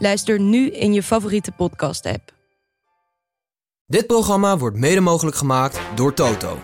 Luister nu in je favoriete podcast-app. Dit programma wordt mede mogelijk gemaakt door Toto.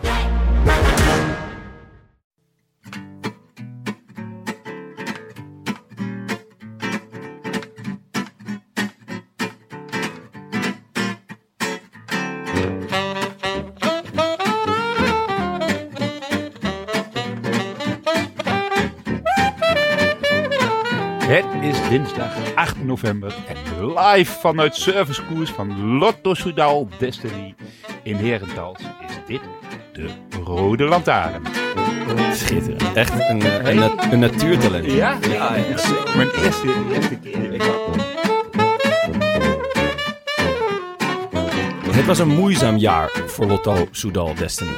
Het is dinsdag 8 november en live vanuit servicekoers van Lotto Soudal Destiny in Herentals is dit de Rode Lantaarn. Schitterend. Echt een, een, nat- een natuurtalent. Ja? Ja, zeker. Mijn eerste, eerste keer. Het was een moeizaam jaar voor Lotto Soudal Destiny.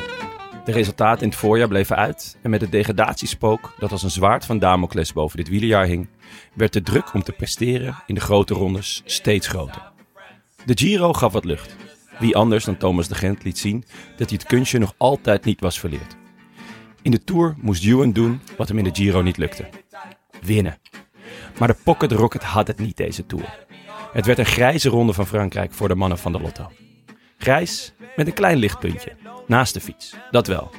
De resultaten in het voorjaar bleven uit en met het degradatiespook dat als een zwaard van Damocles boven dit wielerjaar hing, werd de druk om te presteren in de grote rondes steeds groter. De Giro gaf wat lucht. Wie anders dan Thomas de Gent liet zien dat hij het kunstje nog altijd niet was verleerd. In de Tour moest Ewan doen wat hem in de Giro niet lukte. Winnen. Maar de Pocket Rocket had het niet deze Tour. Het werd een grijze ronde van Frankrijk voor de mannen van de Lotto. Grijs met een klein lichtpuntje. Naast de fiets. Dat wel.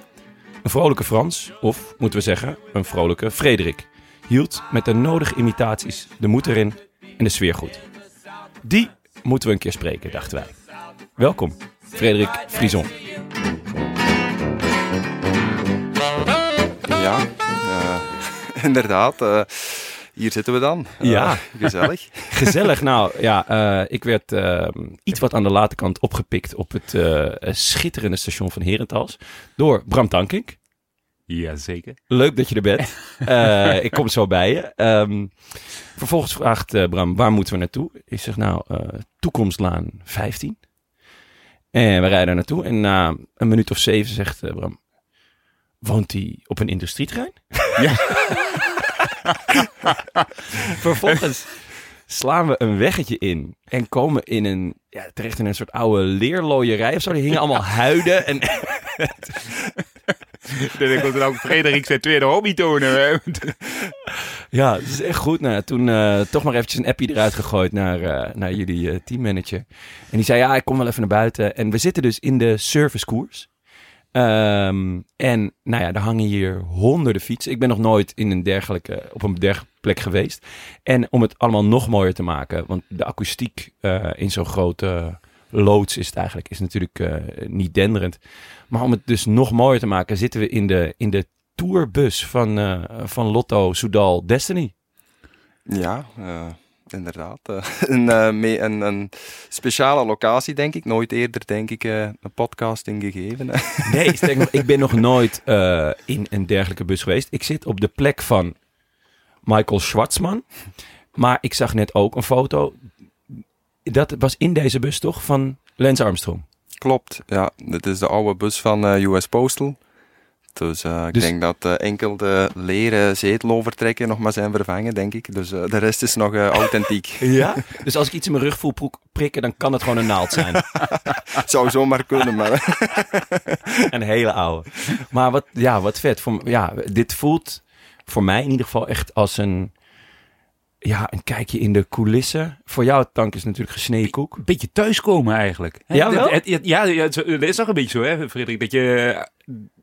Een vrolijke Frans, of moeten we zeggen, een vrolijke Frederik, hield met de nodige imitaties de moed erin en de sfeer goed. Die moeten we een keer spreken, dachten wij. Welkom, Frederik Frison. Ja, eh, inderdaad. eh, hier zitten we dan. Eh, Ja. Gezellig. Gezellig. Nou ja, ik werd eh, iets wat aan de late kant opgepikt op het schitterende station van Herentals door Bram Tankink. Jazeker. Leuk dat je er bent. Eh, ik kom zo bij je. Ehm, vervolgens vraagt eh, Bram, waar moeten we naartoe? Ik zeg nou, eh, Toekomstlaan 15. En we rijden daar naartoe. En na een minuut of zeven zegt Bram, woont hij op een industrieterrein? Ja. Vervolgens slaan we een weggetje in en komen in een, ja, terecht in een soort oude leerlooierij of zo. Die hingen allemaal huiden en Dan komt er ook Frederik zijn tweede hobby tonen. Ja, het is echt goed. Nou, toen eh, toch maar eventjes een appje eruit gegooid naar, eh, naar jullie eh, teammanager. En die zei, ja, ik kom wel even naar buiten. En we zitten dus in de servicekoers. Ehm, en nou ja, er hangen hier honderden fietsen. Ik ben nog nooit in een dergelijke, op een dergelijke plek geweest. En om het allemaal nog mooier te maken, want de akoestiek in zo'n grote loods is het eigenlijk, is natuurlijk eh, niet denderend. Maar om het dus nog mooier te maken, zitten we in de, in de tourbus van, eh, van Lotto Soudal Destiny. Ja, eh, inderdaad. Een, een, een speciale locatie, denk ik. Nooit eerder, denk ik, een podcasting gegeven. Nee, nog, ik ben nog nooit in een dergelijke bus geweest. Ik zit op de plek van Michael Schwartzman. Maar ik zag net ook een foto. Dat was in deze bus toch? Van Lance Armstrong. Klopt, ja. Dit is de oude bus van eh, US Postal. Dus, eh, ik Dus- denk dat eh, enkel de leren zetelovertrekken nog maar zijn vervangen, denk ik. Dus de rest is nog authentiek. Ja? Dus als ik iets in mijn rug voel prikken, dan kan het gewoon een naald zijn. Zou zomaar kunnen, maar... een hele oude. Maar wat, ja, wat vet. Voor, ja, dit voelt voor mij in ieder geval echt als een, ja, een kijkje in de coulissen. Voor jou, Tank, is natuurlijk gesneden koek. Een beetje thuiskomen eigenlijk. Hè, Ja, dat- wel? ja, ja, het is- dat is toch een beetje zo, hè, Frederik? Dat je,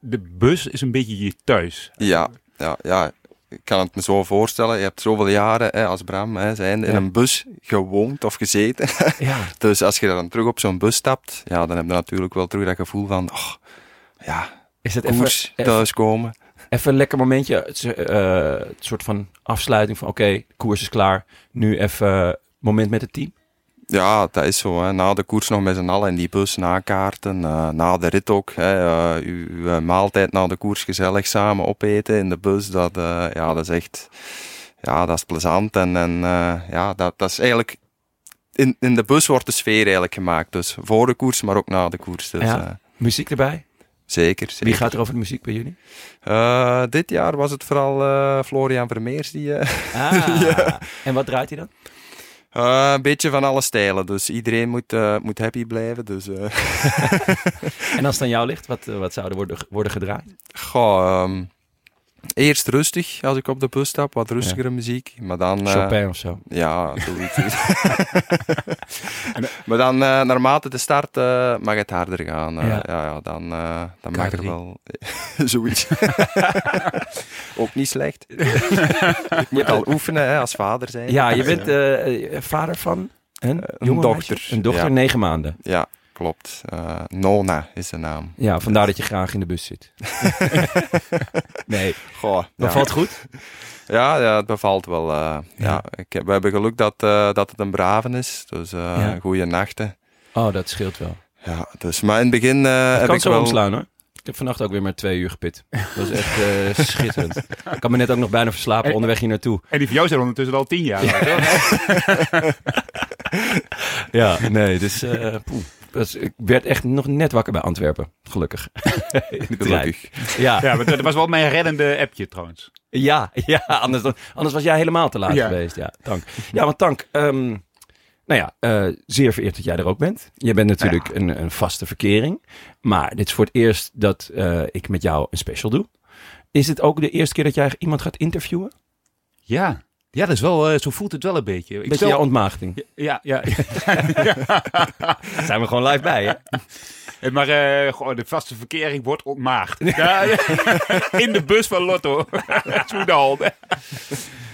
de bus is een beetje je thuis. Ja, ja, ja. Ik kan het me zo voorstellen. Je hebt zoveel jaren hè, als Bram hè, zijn in Ja. een bus gewoond of gezeten. Ja, dus als je dan terug op zo'n bus stapt, ja, dan heb je natuurlijk wel terug dat gevoel van, oh, ja, is het even, koers, even, thuiskomen. Even een lekker momentje. Het, is, eh, het soort van afsluiting van, oké, de koers is klaar. Nu even moment met het team. Ja, dat is zo. Hè. Na de koers nog met z'n allen in die bus nakaarten. eh na de rit ook. Hè. eh, uw, uw maaltijd na de koers gezellig samen opeten in de bus. Dat, eh, ja, dat is echt ja, dat is plezant. En, en eh, ja, dat, dat is eigenlijk... In, in de bus wordt de sfeer eigenlijk gemaakt. Dus voor de koers, maar ook na de koers. Dus, Ja. eh, Muziek erbij? Zeker, zeker. Wie gaat er over de muziek bij jullie? Eh, dit jaar was het vooral eh, Florian Vermeers die... eh, Ah, en wat draait hij dan? een beetje van alle stijlen. Dus iedereen moet, moet happy blijven. Dus... En als het aan jou ligt, wat, wat zou er worden, worden gedraaid? Goh, ehm, eerst rustig als ik op de bus stap, wat rustigere muziek. Maar dan. eh, Chopin of zo? ja, zoiets. maar dan, eh, naarmate de start, eh, mag het harder gaan. Eh, Ja. ja. Ja, dan, eh, dan mag er K3. wel zoiets. Ook niet slecht. ik moet al oefenen hè, als vader zijn. Ja, je bent eh, eh, vader van een, dochter. meisje? Een dochter, Ja. negen maanden. Ja, klopt. Eh, Nona is de naam. Ja, vandaar dat je graag in de bus zit. nee, Goh, dat ja. valt goed. Ja, ja, het bevalt wel. eh, Ja. ja. ik heb, we hebben geluk dat, eh, dat het een braven is. Dus eh Ja. goede nachten. Oh, dat scheelt wel. Ja, dus, maar in het begin eh, Het heb kan ik zo wel... omslaan hoor. Ik heb vannacht ook weer maar twee uur gepit. Dat was echt eh, schitterend. Ik had me net ook nog bijna verslapen onderweg hier naartoe. En die van jou zijn ondertussen al tien jaar. hoor. Ja, nee, dus eh, poeh. Dus ik werd echt nog net wakker bij Antwerpen, gelukkig. Gelukkig. Ja, ja, Ja, maar dat was wel mijn reddende appje trouwens. ja, anders, dan- anders was jij helemaal te laat Ja. geweest. Ja, Tank. Ja, want Tank, ehm, nou ja, eh, zeer vereerd dat jij er ook bent. Je bent natuurlijk een, een vaste verkering. Maar dit is voor het eerst dat eh, ik met jou een special doe. Is het ook de eerste keer dat jij iemand gaat interviewen? Ja, ja dat is wel, eh, zo voelt het wel een beetje. Ik Beetje stel- jouw ontmaagding. ja, ja, Daar zijn we gewoon live bij, hè? Maar gewoon de vaste verkering wordt ontmaagd. Ja, ja. In de bus van Lotto. Soedal.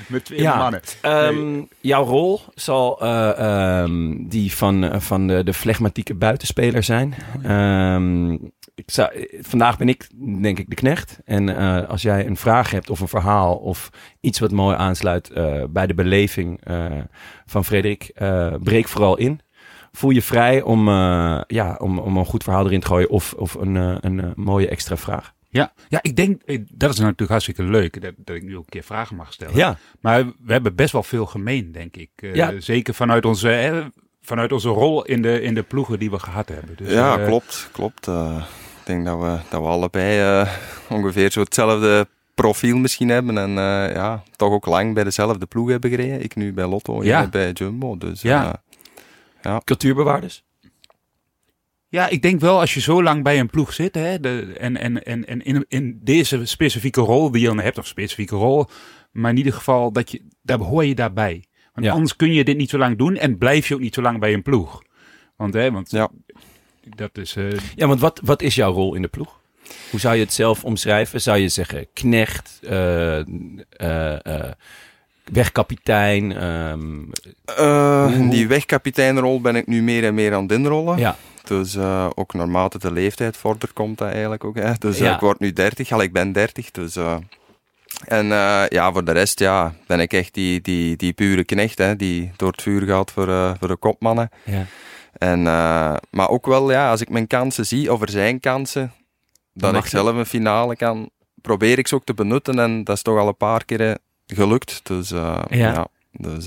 Met twee Ja. mannen. Ehm, Jouw rol zal eh, ehm, die van, van de, de flegmatieke buitenspeler zijn. Ehm, ik zou, vandaag ben ik denk ik de knecht. En eh, als jij een vraag hebt of een verhaal of iets wat mooi aansluit eh, bij de beleving eh, van Frederik, eh, breek vooral in. Voel je vrij om, eh, ja, om, om een goed verhaal erin te gooien of, of een, eh, een mooie extra vraag. Ja, ja, ik denk, dat is natuurlijk hartstikke leuk dat, dat ik nu ook een keer vragen mag stellen. Ja, Maar we hebben best wel veel gemeen, denk ik. Eh, Ja. Zeker vanuit onze, hè, vanuit onze rol in de, in de ploegen die we gehad hebben. Dus, Ja, klopt. klopt. Denk dat we, dat we allebei eh, ongeveer zo hetzelfde profiel misschien hebben. En eh, ja, toch ook lang bij dezelfde ploeg hebben gereden. Ik nu bij Lotto, Ja. jij bij Jumbo. Dus Ja. eh, cultuurbewaarders. Ja, ik denk wel als je zo lang bij een ploeg zit hè, de, en, en, en, en in, in deze specifieke rol die je dan hebt, of specifieke rol, maar in ieder geval, dat je, daar hoor je daarbij. Want Ja. anders kun je dit niet zo lang doen en blijf je ook niet zo lang bij een ploeg. Want, hè, want Ja. Dat is... eh, Ja, want wat, wat is jouw rol in de ploeg? Hoe zou je het zelf omschrijven? Zou je zeggen knecht, eh, eh, eh, wegkapitein? ehm, eh, Hoe- in die wegkapiteinrol ben ik nu meer en meer aan het inrollen. ja, Dus eh, ook naarmate de leeftijd vordert, komt dat eigenlijk ook. Hè. Dus Ja. ik word nu 30, al ik ben 30. Dus, eh, en eh, ja, voor de rest ja, ben ik echt die, die, die pure knecht, hè, die door het vuur gaat voor, eh, voor de kopmannen. ja. En, eh, maar ook wel, ja, als ik mijn kansen zie, of er zijn kansen, dat ik zelf een finale kan, probeer ik ze ook te benutten. En dat is toch al een paar keer eh, gelukt. Dus eh, Ja. ja. dus,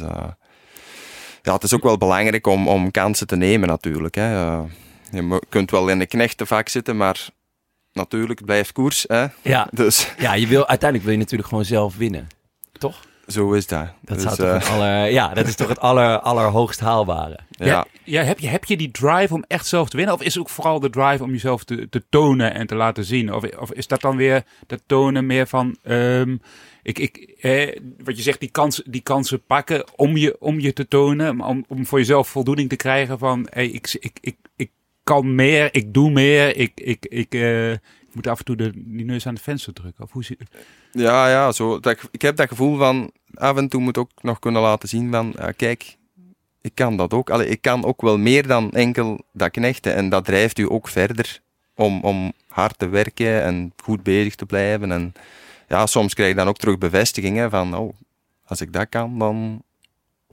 ja, het is ook wel belangrijk om, om kansen te nemen natuurlijk. Hè. Je kunt wel in een knechtenvak zitten, maar natuurlijk het blijft koers. Hè. Ja, Dus ja je wil, uiteindelijk wil je natuurlijk gewoon zelf winnen. Toch? Zo is dat. Dat, dus, zou toch eh, aller, ja, dat is toch het aller, allerhoogst haalbare. ja. Ja, ja, heb, je, heb je die drive om echt zelf te winnen? Of is het ook vooral de drive om jezelf te, te tonen en te laten zien? Of, of is dat dan weer dat tonen meer van... ehm, ik, ik, eh, wat je zegt, die, kans, die kansen pakken om je, om je te tonen. Om, om voor jezelf voldoening te krijgen van... Hey, ik, ik, ik, ik kan meer, ik doe meer. Ik, ik, ik, eh, ik moet af en toe de, die neus aan het venster drukken. Of hoe zie, Ja, ja, zo. Dat, ik heb dat gevoel van af en toe moet ook nog kunnen laten zien van, ja, kijk, ik kan dat ook. Allee, ik kan ook wel meer dan enkel dat knechten. En dat drijft u ook verder om, om hard te werken en goed bezig te blijven. En ja, soms krijg je dan ook terug bevestigingen van, oh, als ik dat kan, dan,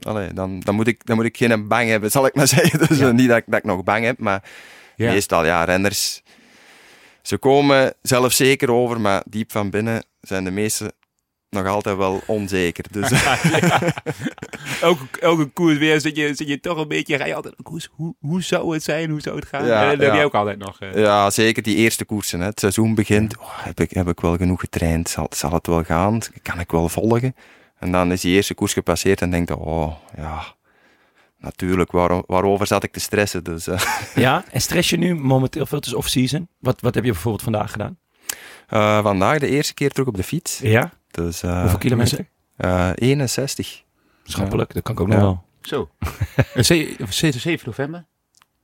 allee, dan, dan, moet, ik, dan moet ik geen bang hebben, zal ik maar zeggen. Dus Ja. eh, niet dat ik, dat ik nog bang heb, maar ja. meestal, ja, renners, ze komen zelfzeker over, maar diep van binnen zijn de meeste nog altijd wel onzeker. Dus elke, elke koers weer zit je, zit je toch een beetje, ga je altijd, koers, hoe, hoe zou het zijn, hoe zou het gaan? Ja, en dat heb je ook altijd nog. eh. ja, zeker die eerste koersen. Hè. Het seizoen begint, oh, heb, ik, heb ik wel genoeg getraind? Zal, zal het wel gaan? Kan ik wel volgen? En dan is die eerste koers gepasseerd en denk je, oh ja, natuurlijk, waarom, waarover zat ik te stressen? Dus, eh, Ja, en stress je nu momenteel veel? Het is off-season. Wat, wat heb je bijvoorbeeld vandaag gedaan? eh, vandaag de eerste keer terug op de fiets. Ja? Dus, eh, Hoeveel kilometer? eh, 61. Schappelijk, dat kan ik ook Ja. nog wel. Zo. Eh, ze- ze- 7 november?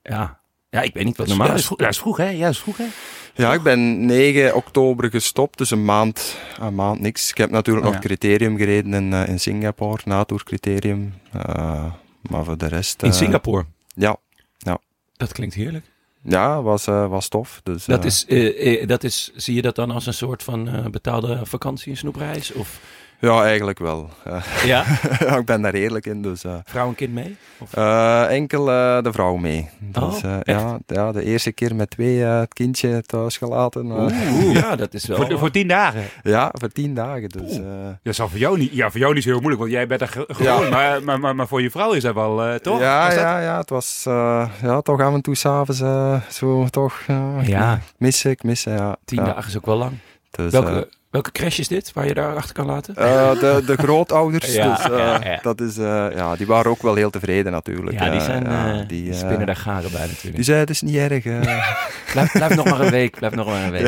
Ja. ja, ik weet niet wat Dat is, normaal is. vroeg, dat is vroeg, hè? Ja, dat is vroeg, hè? Ja, ik ben 9 oktober gestopt, dus een maand, een maand niks. Ik heb natuurlijk Oh, nog ja. criterium gereden in, in Singapore, Natour criterium. Eh, maar voor de rest... In eh, Singapore. Ja, Dat klinkt heerlijk. ja was, eh, was tof. Dus, Dat eh, is, dat is, zie je dat dan als een soort van betaalde vakantie, een snoepreis? Of, Ja, eigenlijk wel. Ja? ja, ik ben daar eerlijk in, dus... eh, Vrouw en kind mee? Of? eh, enkel eh, de vrouw mee. Dus, Oh, echt? ja, ja, de eerste keer met twee eh, het kindje thuis gelaten. eh. Oeh, ja, dat is wel... Voor, voor tien dagen. Ja, voor tien dagen. Dus, eh, Dat zal voor jou niet, ja, voor jou niet zo heel moeilijk, want jij bent er ge- gewoon. Ja. Maar, maar, maar, maar voor je vrouw is dat wel, eh, toch? Ja, dat- ja, ja, het was eh, ja, toch af en toe s'avonds zo toch. Ja. Missen, ik missen, ja. Tien ja. dagen is ook wel lang. Dus, welke, welke crash is dit, waar je daar achter kan laten? eh, de, de grootouders, Ja, dus, eh, ja, ja. Dat is, eh, ja, die waren ook wel heel tevreden natuurlijk. ja, die zijn, eh, die, die spinnen daar garen bij natuurlijk. Die zei, het is niet erg. Blijf, blijf nog maar een week, blijf nog maar een week.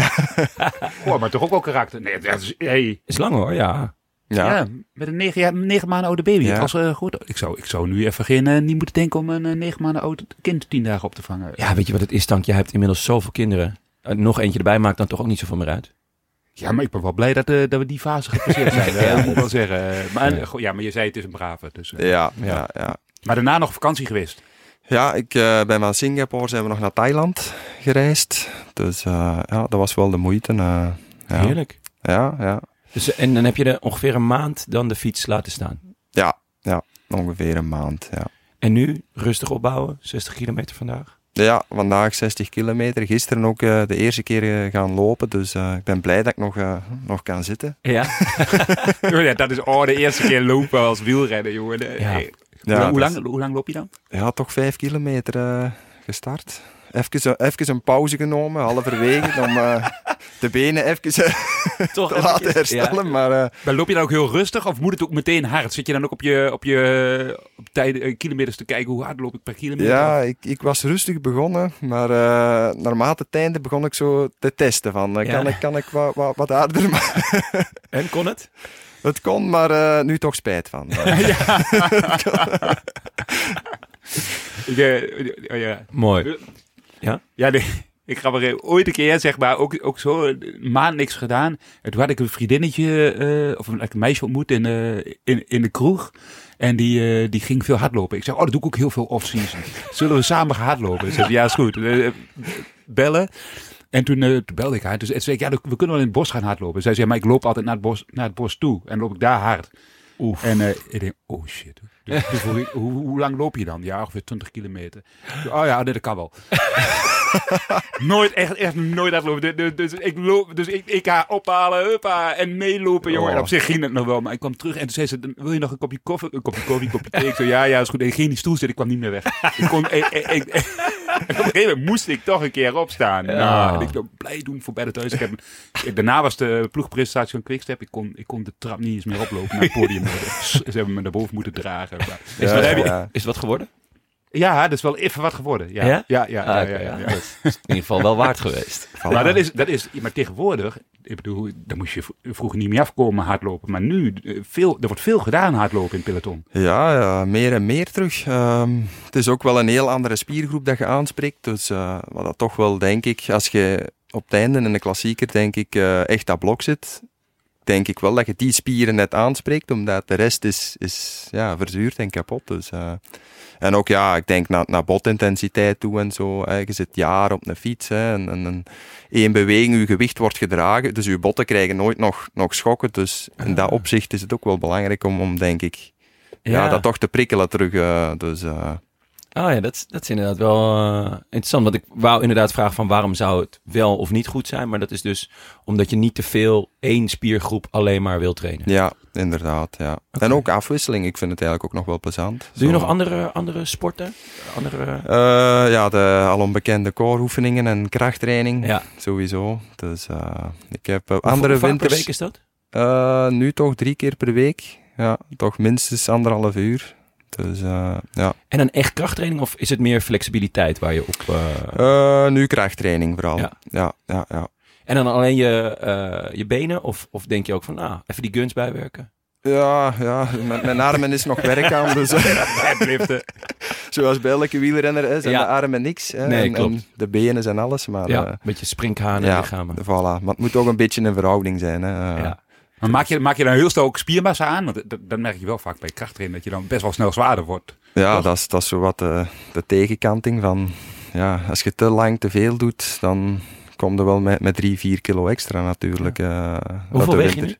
Goh, maar toch ook wel karakter. Nee, dat is, hey, Is lang hoor, ja. ja. ja. met een negen, maanden oude baby. Ja. Het was eh, goed. Ik zou, ik zou nu even geen, niet moeten denken om een negen maanden oud kind tien dagen op te vangen. Ja, weet je wat het is, Tank? Je hebt inmiddels zoveel kinderen. Nog eentje erbij maakt dan toch ook niet zoveel meer uit. Ja, maar ik ben wel blij dat, eh, dat we die fase gepasseerd zijn. Ja. ja, moet ik wel zeggen. Eh, Maar, Ja. goh, ja, maar je zei het is een brave. Dus, eh. Ja, Ja. ja, ja. Maar daarna nog vakantie geweest. Ja, ik eh, ben van Singapore zijn we nog naar Thailand gereisd. Dus eh, ja, dat was wel de moeite. eh, ja. Heerlijk. Ja, ja. Dus, en dan heb je er ongeveer een maand dan de fiets laten staan. Ja, ja. Ongeveer een maand, ja. En nu rustig opbouwen, 60 kilometer vandaag. Ja, vandaag 60 kilometer. Gisteren ook eh, de eerste keer eh, gaan lopen. Dus eh, ik ben blij dat ik nog, eh, nog kan zitten. Ja. ja, dat is oh, de eerste keer lopen als wielrenner, jongen. Eh, Ja. hey. Ja, hoe, lang, hoe, lang, hoe lang loop je dan? Ja, toch vijf kilometer eh, gestart. Even, even een pauze genomen, halverwege, om eh, de benen even eh, Toch te laten herstellen. Maar eh, Maar loop je dan ook heel rustig of moet het ook meteen hard? Zit je dan ook op je, op je op tijden, eh, kilometers te kijken hoe hard loop ik per kilometer? ja, ik, ik was rustig begonnen. Maar eh, naarmate het einde begon ik zo te testen. Van, eh, Ja. kan, ik, kan ik wat, wat, wat harder? Maar En kon het? het kon, maar eh, nu toch spijt van. Ik, eh, oh ja. Mooi. Ja, nee, ik ga maar ooit een keer, zeg maar, ook, ook zo een maand niks gedaan. En toen had ik een vriendinnetje, eh, of een, een meisje ontmoet in, eh, in, in de kroeg. En die, eh, die ging veel hardlopen. Ik zeg, oh, dat doe ik ook heel veel off-season. Zullen we samen gaan hardlopen? Ze zei, ja, is goed. Bellen. En toen, toen belde ik haar. Dus zei ik, ja, we kunnen wel in het bos gaan hardlopen. Zij zei, maar ik loop altijd naar het bos, naar het bos toe. En loop ik daar hard. Oef. En ik denk, oh shit. Dus, dus hoe, hoe lang loop je dan? Ja, ongeveer 20 kilometer. Oh ja, dat kan wel. nooit, echt, echt nooit uitlopen. Dus, dus, ik loop, dus ik, ik ga ophalen, huppa, en meelopen, jongen. Oh. En op zich ging het nog wel, maar ik kwam terug en toen zei ze, wil je nog een kopje koffie? Een kopje koffie, een kopje thee? Ik zo, ja, ja, is goed. Ik ging in die stoel zitten, ik kwam niet meer weg. Ik kon, ik, ik, ik- en op een gegeven moment moest ik toch een keer opstaan. Ja. Nou, en ik ben blij doen voor bij de thuis. Ik heb, ik- daarna was de ploegpresentatie van Quickstep. Ik kon, ik kon de trap niet eens meer oplopen naar het podium. Ze hebben me naar boven moeten dragen. Maar, Is, wat, ja, is het wat geworden? ja, dat is wel even wat geworden. Ja, Ja? ja, ja. Ah, ja, oké, ja, ja. ja. Dat is in ieder geval wel waard geweest. Maar dat is, dat is, maar tegenwoordig, ik bedoel, dan moest je vroeger niet meer afkomen hardlopen. Maar nu, eh, veel, er wordt veel gedaan hardlopen in peloton. Ja, ja, meer en meer terug. Ehm, het is ook wel een heel andere spiergroep dat je aanspreekt. Dus eh, wat dat toch wel, denk ik, als je op het einde in de klassieker, denk ik, eh, echt dat blok zit, denk ik wel dat je die spieren net aanspreekt, omdat de rest is, is ja, verzuurd en kapot. Dus, en ook, ja, ik denk naar, naar botintensiteit toe en zo. Hè. Je zit jaar op een fiets hè, en, en, en één beweging, je gewicht wordt gedragen, dus je botten krijgen nooit nog, nog schokken. Dus in dat opzicht is het ook wel belangrijk om, om denk ik, ja. dat toch te prikkelen terug. eh, dus, eh, Oh ja, dat, is- dat is inderdaad wel eh, interessant. Want ik wou inderdaad vragen van waarom zou het wel of niet goed zijn. Maar dat is dus omdat je niet te veel één spiergroep alleen maar wil trainen. Ja, inderdaad. Ja. En ook afwisseling. Ik vind het eigenlijk ook nog wel plezant. Doe je Zo. nog andere, andere sporten? Andere... Eh, ja, de alonbekende core-oefeningen en krachttraining. Ja. Sowieso. Dus eh, ik heb eh, andere hoe winters... per week is dat? Nu toch drie keer per week. Ja, toch minstens anderhalf uur. Dus ja. En dan echt krachttraining of is het meer flexibiliteit waar je op... nu krachttraining vooral. Ja. Ja, ja, ja. En dan alleen je, eh, je benen? Of, of denk je ook van, ah, even die guns bijwerken? Ja, ja. Mijn, mijn armen is nog werk aan. Dus, eh, zoals bij elke wielrenner is, en Ja. de armen niks. Hè, Nee, en, klopt. en de benen zijn alles. Maar ja, eh, een beetje sprinkhanen ja, lichamen. voilà. Maar het moet ook een beetje een verhouding zijn. Hè. Ja. Maar maak je, maak je dan heel snel ook spiermassa aan? Want dat, dat merk je wel vaak bij krachttraining, dat je dan best wel snel zwaarder wordt. Ja, Toch? dat is, dat is zo wat de, de tegenkanting van... Ja, als je te lang te veel doet, dan kom je wel met, met 3, 4 kilo extra natuurlijk. eh, uit Hoeveel weeg je winter.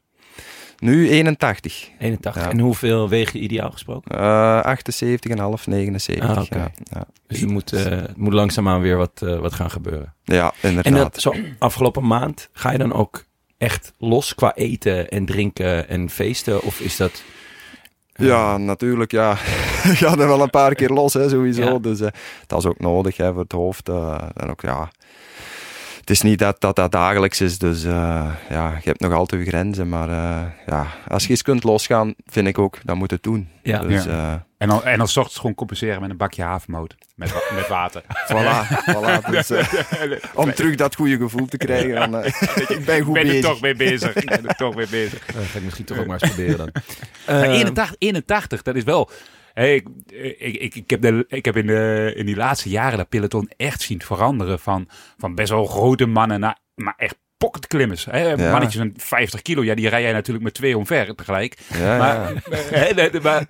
Nu 81. 81. Ja. En hoeveel weeg je ideaal gesproken? Eh 78,5, 79. Ah, oké. ja, ja. Dus er moet, er moet langzaamaan weer wat, eh, wat gaan gebeuren. ja, En inderdaad. dat, zo afgelopen maand, ga je dan ook echt los qua eten en drinken en feesten? Of is dat... Ja, natuurlijk, ja. Je gaat er wel een paar keer los, hè, sowieso. Ja. Dus dat is ook nodig hè, voor het hoofd. en ook, ja... Het is niet dat dat, dat dagelijks is, dus eh, ja, je hebt nog altijd je grenzen. Maar eh, ja, als je eens kunt losgaan, vind ik ook, dan moet het doen. Ja. Dus Ja. eh, En dan, en dan ochtends gewoon compenseren met een bakje havermout. Met, met water. voilà, voilà. Dus, om terug dat goede gevoel te krijgen, dan, ik ben goed er toch mee bezig. Ik ben er toch mee bezig. Dat ga ik misschien toch ook maar eens proberen dan. Maar Eh, 81, 81, dat is wel... Hey, ik, ik, ik, ik heb, de, ik heb in, de, in die laatste jaren dat peloton echt zien veranderen. Van, van best wel grote mannen naar maar echt pocketklimmers. Hè? Mannetjes van 50 kilo, ja, die rij jij natuurlijk met twee omver tegelijk. Ja, Maar, ja. hè, maar,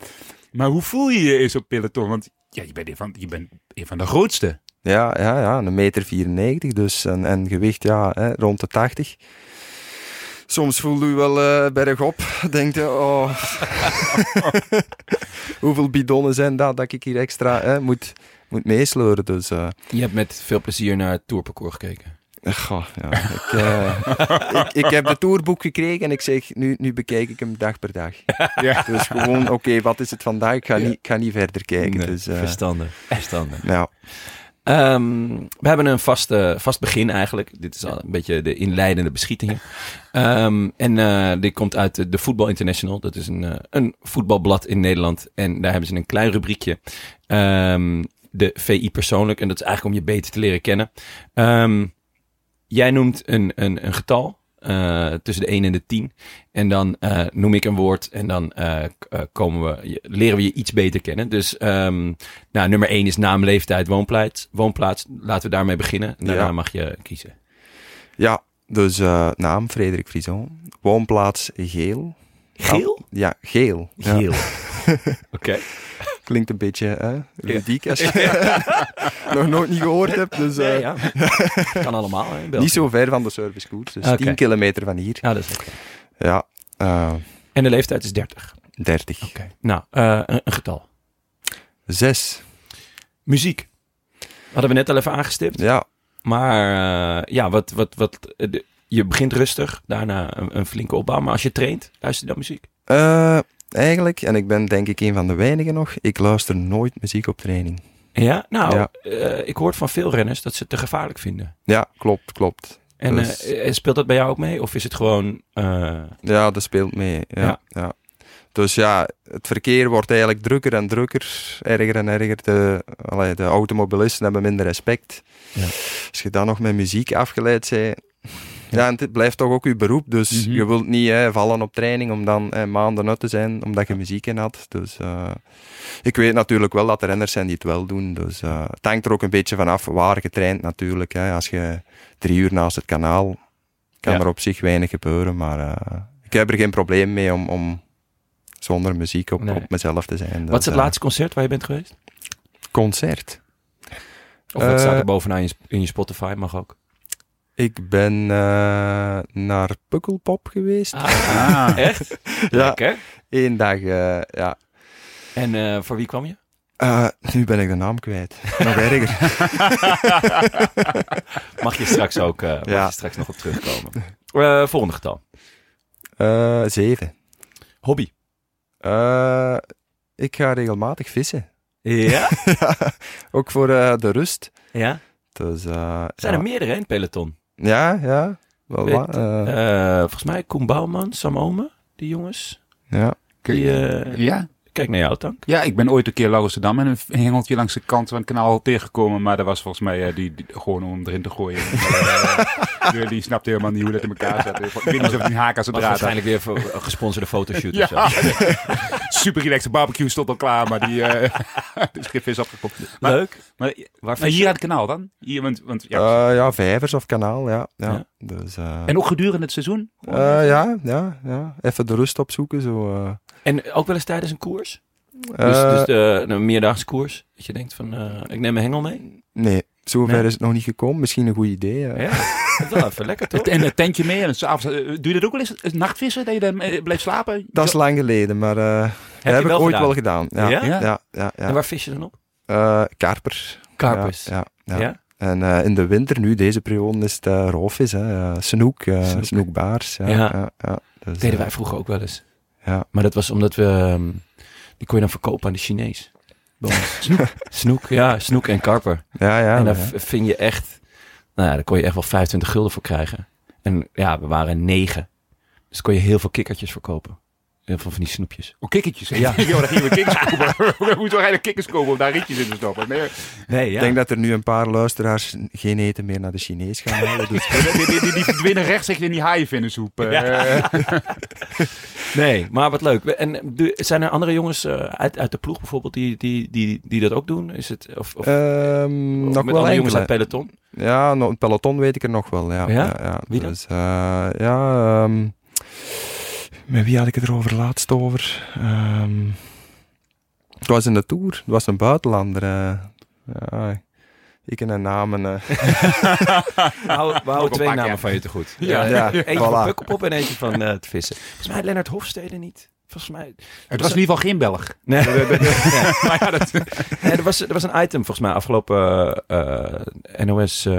maar hoe voel je je in zo'n peloton? Want ja, je, bent een van, je bent een van de grootste. Ja, ja, ja, een meter 94 dus. En, en gewicht ja, hè, rond de 80. Soms voel je wel eh bergop. Denk je, oh. Hoeveel bidonnen zijn dat dat ik hier extra hè, moet, moet meesleuren. Dus, eh, je hebt met veel plezier naar het tourparcours gekeken. goh, ja, ik, eh, ik, ik heb de tourboek gekregen en ik zeg, nu, nu bekijk ik hem dag per dag. Ja. Dus gewoon, oké, wat is het vandaag? Ik ga, Ja. niet, ik ga niet verder kijken. Nee, dus, eh, verstandig. verstandig. ja. Ehm, we hebben een vast, vast begin eigenlijk. Dit is al een beetje de inleidende beschieting. Ehm, en eh, dit komt uit de, Voetbal International. Dat is een, eh, een voetbalblad in Nederland. En daar hebben ze een klein rubriekje. Ehm, de VI persoonlijk. En dat is eigenlijk om je beter te leren kennen. Jij noemt een, een, een getal. Eh, tussen de 1 en de 10. En dan eh, noem ik een woord. En dan eh, komen we, leren we je iets beter kennen. Dus ehm, nou, nummer 1 is naam, leeftijd, woonplaats. Woonplaats, laten we daarmee beginnen. En daarna Ja. mag je kiezen. Ja, dus eh, naam Frederik Frison. Woonplaats Geel. Geel? Ja, Geel. Ja, Geel. Oké. Klinkt een beetje hè, ludiek als je nog nooit niet gehoord hebt. Dus eh, Nee, ja. Kan allemaal. Hè, niet zo ver van de servicekoers. Dus Oké. 10 kilometer van hier. Ja, dat is oké. Ja, eh, En de leeftijd is 30. 30. Oké. Nou, eh, een, een getal. 6. Muziek. Hadden we net al even aangestipt. Ja, Maar ja, wat, wat, wat, de- je begint rustig. Daarna een, een flinke opbouw. Maar als je traint, luister je dan muziek. Eigenlijk, en ik ben denk ik een van de weinigen nog, ik luister nooit muziek op training. Ja? Nou, Ja. eh, ik hoor van veel renners dat ze het te gevaarlijk vinden. Ja, klopt, klopt. En Dus- eh, speelt dat bij jou ook mee? Of is het gewoon... eh, Ja, dat speelt mee. Ja, Ja. ja. Dus ja, het verkeer wordt eigenlijk drukker en drukker, erger en erger. De, allee, de automobilisten hebben minder respect. Ja. Als je dan nog met muziek afgeleid bent... Ja, en het blijft toch ook je beroep. Dus Mhm. je wilt niet hè, vallen op training om dan hè, maanden uit te zijn, omdat je muziek in had. Dus eh, ik weet natuurlijk wel dat er renners zijn die het wel doen. Dus eh, het hangt er ook een beetje vanaf waar je traint natuurlijk. Hè. Als je drie uur naast het kanaal, kan Ja. er op zich weinig gebeuren. Maar eh, ik heb er geen probleem mee om, om zonder muziek op, Nee. op mezelf te zijn. wat is het Dus, eh, laatste concert waar je bent geweest? Concert. Of wat staat er bovenaan in je Spotify? Mag ook. Ik ben eh, naar Pukkelpop geweest. Ah. Echt? Ja. Lekker. Eén dag, eh, ja. En eh, voor wie kwam je? Eh, nu ben ik de naam kwijt. Nog erger. Mag je straks ook eh, mag Ja. je straks nog op terugkomen. Eh, volgende getal. Eh, zeven. Hobby. Eh, ik ga regelmatig vissen. Ja? Ja, ook voor de rust. ja? Dus, eh, Zijn ja. er meerdere in het peloton? Ja, ja. Wel Weet- eh, Eh, volgens mij Koen Bouwman, Sam Ome, die jongens. ja. Die, eh, Ja? Kijk naar jou, Tank. Ja, ik ben ooit een keer Lauwersdam en een hengeltje langs de kant van het kanaal tegengekomen. Maar dat was volgens mij eh, die, die- gewoon om erin te gooien. Eh, die, die snapte helemaal niet hoe dat in elkaar zat. Ik weet niet of het een haak aan zijn Was draad waarschijnlijk weer voor een gesponsorde fotoshoot Ja, of zo. super relaxed barbecue stond al klaar, maar die eh de schip is. Maar, Leuk. maar, hier je? aan het kanaal dan? Hier, want, want, ja. Eh, ja, vijvers of kanaal, ja. ja. Ja. Dus, eh, en ook gedurende het seizoen? eh, ja, ja, ja. Even de rust opzoeken. Zo, eh. En ook wel eens tijdens een koers? Dus, Eh, dus de, een meerdaagse koers. Dat je denkt van, eh, ik neem mijn hengel mee. Nee, zover Nee? is het nog niet gekomen. Misschien een goed idee. eh. Ja, dat is wel even lekker toch? En het tentje mee en s'avonds. eh, doe je dat ook wel eens? Nachtvissen, dat je dan eh, blijft slapen? Dat is lang geleden, maar eh, dat heb ik ooit gedaan? wel gedaan. Ja, Ja? ja, ja. ja, En waar vis je dan op? Eh, karpers. Karpers. Ja, ja, Ja? ja. En eh, in de winter, nu deze periode, is het uh, roofvis, hè. snoek, Snoek. snoekbaars. Ja, Ja. ja. ja, Dus, deden wij vroeger ook wel eens. Ja. Maar dat was omdat we... ehm, die kon je dan verkopen aan de Chinees. Snoek. Snoek, ja. Snoek en karper. Ja, ja. en daar ja. vind je echt... Nou ja, daar kon je echt wel 25 gulden voor krijgen. En ja, we waren negen. Dus kon je heel veel kikkertjes verkopen. Veel van die snoepjes. Oh, kikkertjes. Ja. Ja, dan gingen we kikkers kopen. we moeten wel eigenlijk kikkers kopen om daar rietjes in te stoppen. Nee, Nee, Ik denk dat er nu een paar luisteraars geen eten meer naar de Chinees gaan halen. Dus die, die, die, die verdwinnen rechtstreeks in die haaienvinnensoep. eh. Ja. nee, maar wat leuk. En zijn er andere jongens eh, uit, uit de ploeg bijvoorbeeld die, die, die, die dat ook doen? Is het, of, of, Ehm, of nog met wel andere jongens uit peloton? Ja, nog een peloton weet ik er nog wel. Ja, Ja? ja? ja, Wie dan? Dus, eh, ja, ehm, met wie had ik het er over laatst over? Ehm, het was in de Tour. Het was een buitenlander. eh. ja, ik en een namen. eh. We houden, we houden twee paar namen van je te goed. Ja. Ja, eentje voilà. van Pukkelpop en eentje van eh, het vissen. Volgens mij Lennart Hofstede niet. Volgens mij... Het was in ieder geval geen Belg. Nee, maar ja, dat, nee er, was, er was een item volgens mij afgelopen NOS eh,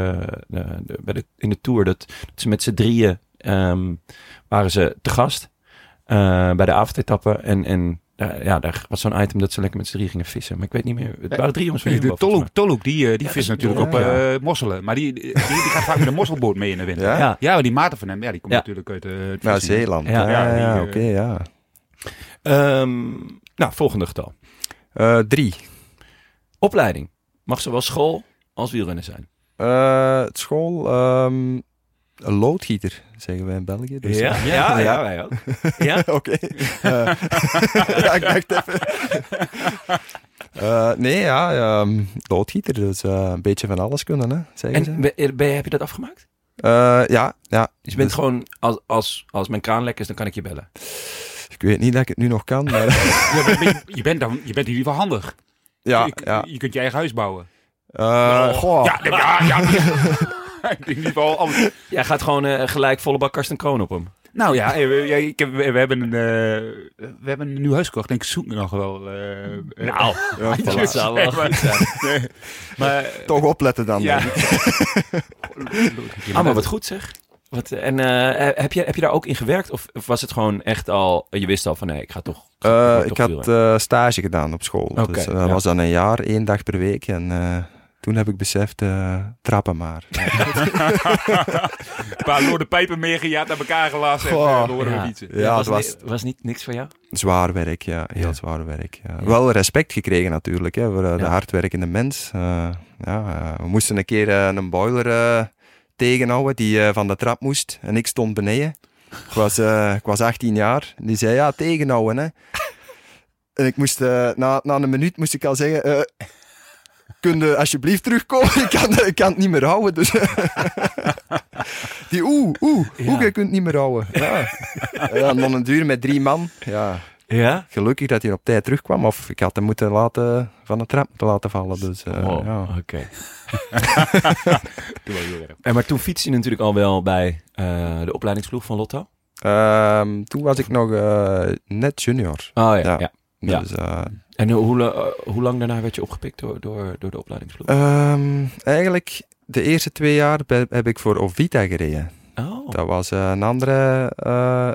de- de- bij de, in de Tour. Dat, dat ze met z'n drieën ehm, waren ze te gast eh, bij de avondetappe. En, en ja, daar was zo'n item dat ze lekker met z'n drieën gingen vissen. Maar ik weet niet meer. Het waren drie jongens van de Jumbo, volgens Tolhoek die, eh, die Ja, vist natuurlijk op ja. eh, mosselen. Maar die, die, die gaat vaak met een mosselboot mee in de winter. Ja? Ja. Ja, maar die maten van hem, ja, die komt Ja. natuurlijk uit eh, het Ja, vissen. Zeeland. Ja, Ja, ja, ja, die, oké, ja. Ehm, nou, volgende getal. Eh, drie. Opleiding. Mag zowel school als wielrennen zijn. Eh, het school, ehm, een loodgieter, zeggen wij in België. Dus, ja, eh, ja, ja, wij ook. Ja? Oké. Eh, ja, ik dacht even. Eh, nee, ja, ehm, loodgieter, dus een beetje van alles kunnen, hè, zeggen ze. En ben, ben je- heb je dat afgemaakt? Eh, ja, ja. Dus je bent Dus gewoon, als, als, als mijn kraan lek is, dan kan ik je bellen. Ik weet niet dat ik het nu nog kan, maar Ja, maar je, je, bent dan, je bent in ieder geval handig. ja, je, ja. je kunt je eigen huis bouwen. Eh, goh. Ja, ja, ja. in ieder geval alles. Jij gaat gewoon eh, gelijk volle bak Karsten Kroon op hem. Nou ja, eh, we, ja, ik heb, we, hebben een, uh, we hebben een nieuw huis gekocht. Denk ik, zoek me nog wel. Uh, nou, ja, dat voilà. zou wel goed zijn. nee, maar, Toch opletten dan. ja. denk ik. Ah, maar wat goed zeg. Wat, en uh, heb, je, heb je daar ook in gewerkt? Of, of, was het gewoon echt al, je wist al van nee, ik ga toch... Uh, ik, ik had uh, stage gedaan op school. Okay, dus dat ja. was dan een jaar, één dag per week. En uh, toen heb ik beseft, uh, trappen maar. een paar lorde pijpen meegejaagd aan elkaar gelassen Goh, en ja. we fietsen. Ja, was, het was, was niet niks voor jou? Zwaar werk, ja. Heel ja. zwaar werk. Ja. Wel respect gekregen natuurlijk, hè, voor de hardwerkende mens. Uh, ja, we moesten een keer uh, een boiler uh, tegenhouden die uh, van de trap moest. En ik stond beneden. Ik was, uh, ik was 18 jaar. Die zei, ja, tegenhouden, hè. En ik moest, uh, na, na een minuut moest ik al zeggen... Kun je alsjeblieft terugkomen? ik, kan, ik kan het niet meer houden. Dus die oeh, oeh, ja. oeh, je kunt het niet meer houden. Ja. ja, dan een duur met drie man. Ja. Ja? Gelukkig dat hij op tijd terugkwam. Of ik had hem moeten laten, van de trap moeten laten vallen. Dus, uh, oh, ja. Oké. Okay. en maar toen fietste je natuurlijk al wel bij uh, de opleidingsploeg van Lotto? Um, toen was ik nog uh, net junior. Oh ja, ja. ja. Ja. Dus, eh, En hoe, hoe lang daarna werd je opgepikt door, door, door de opleidingsploeg? ehm, eigenlijk, de eerste twee jaar be- heb ik voor Ovita gereden. oh. Dat was eh, een andere eh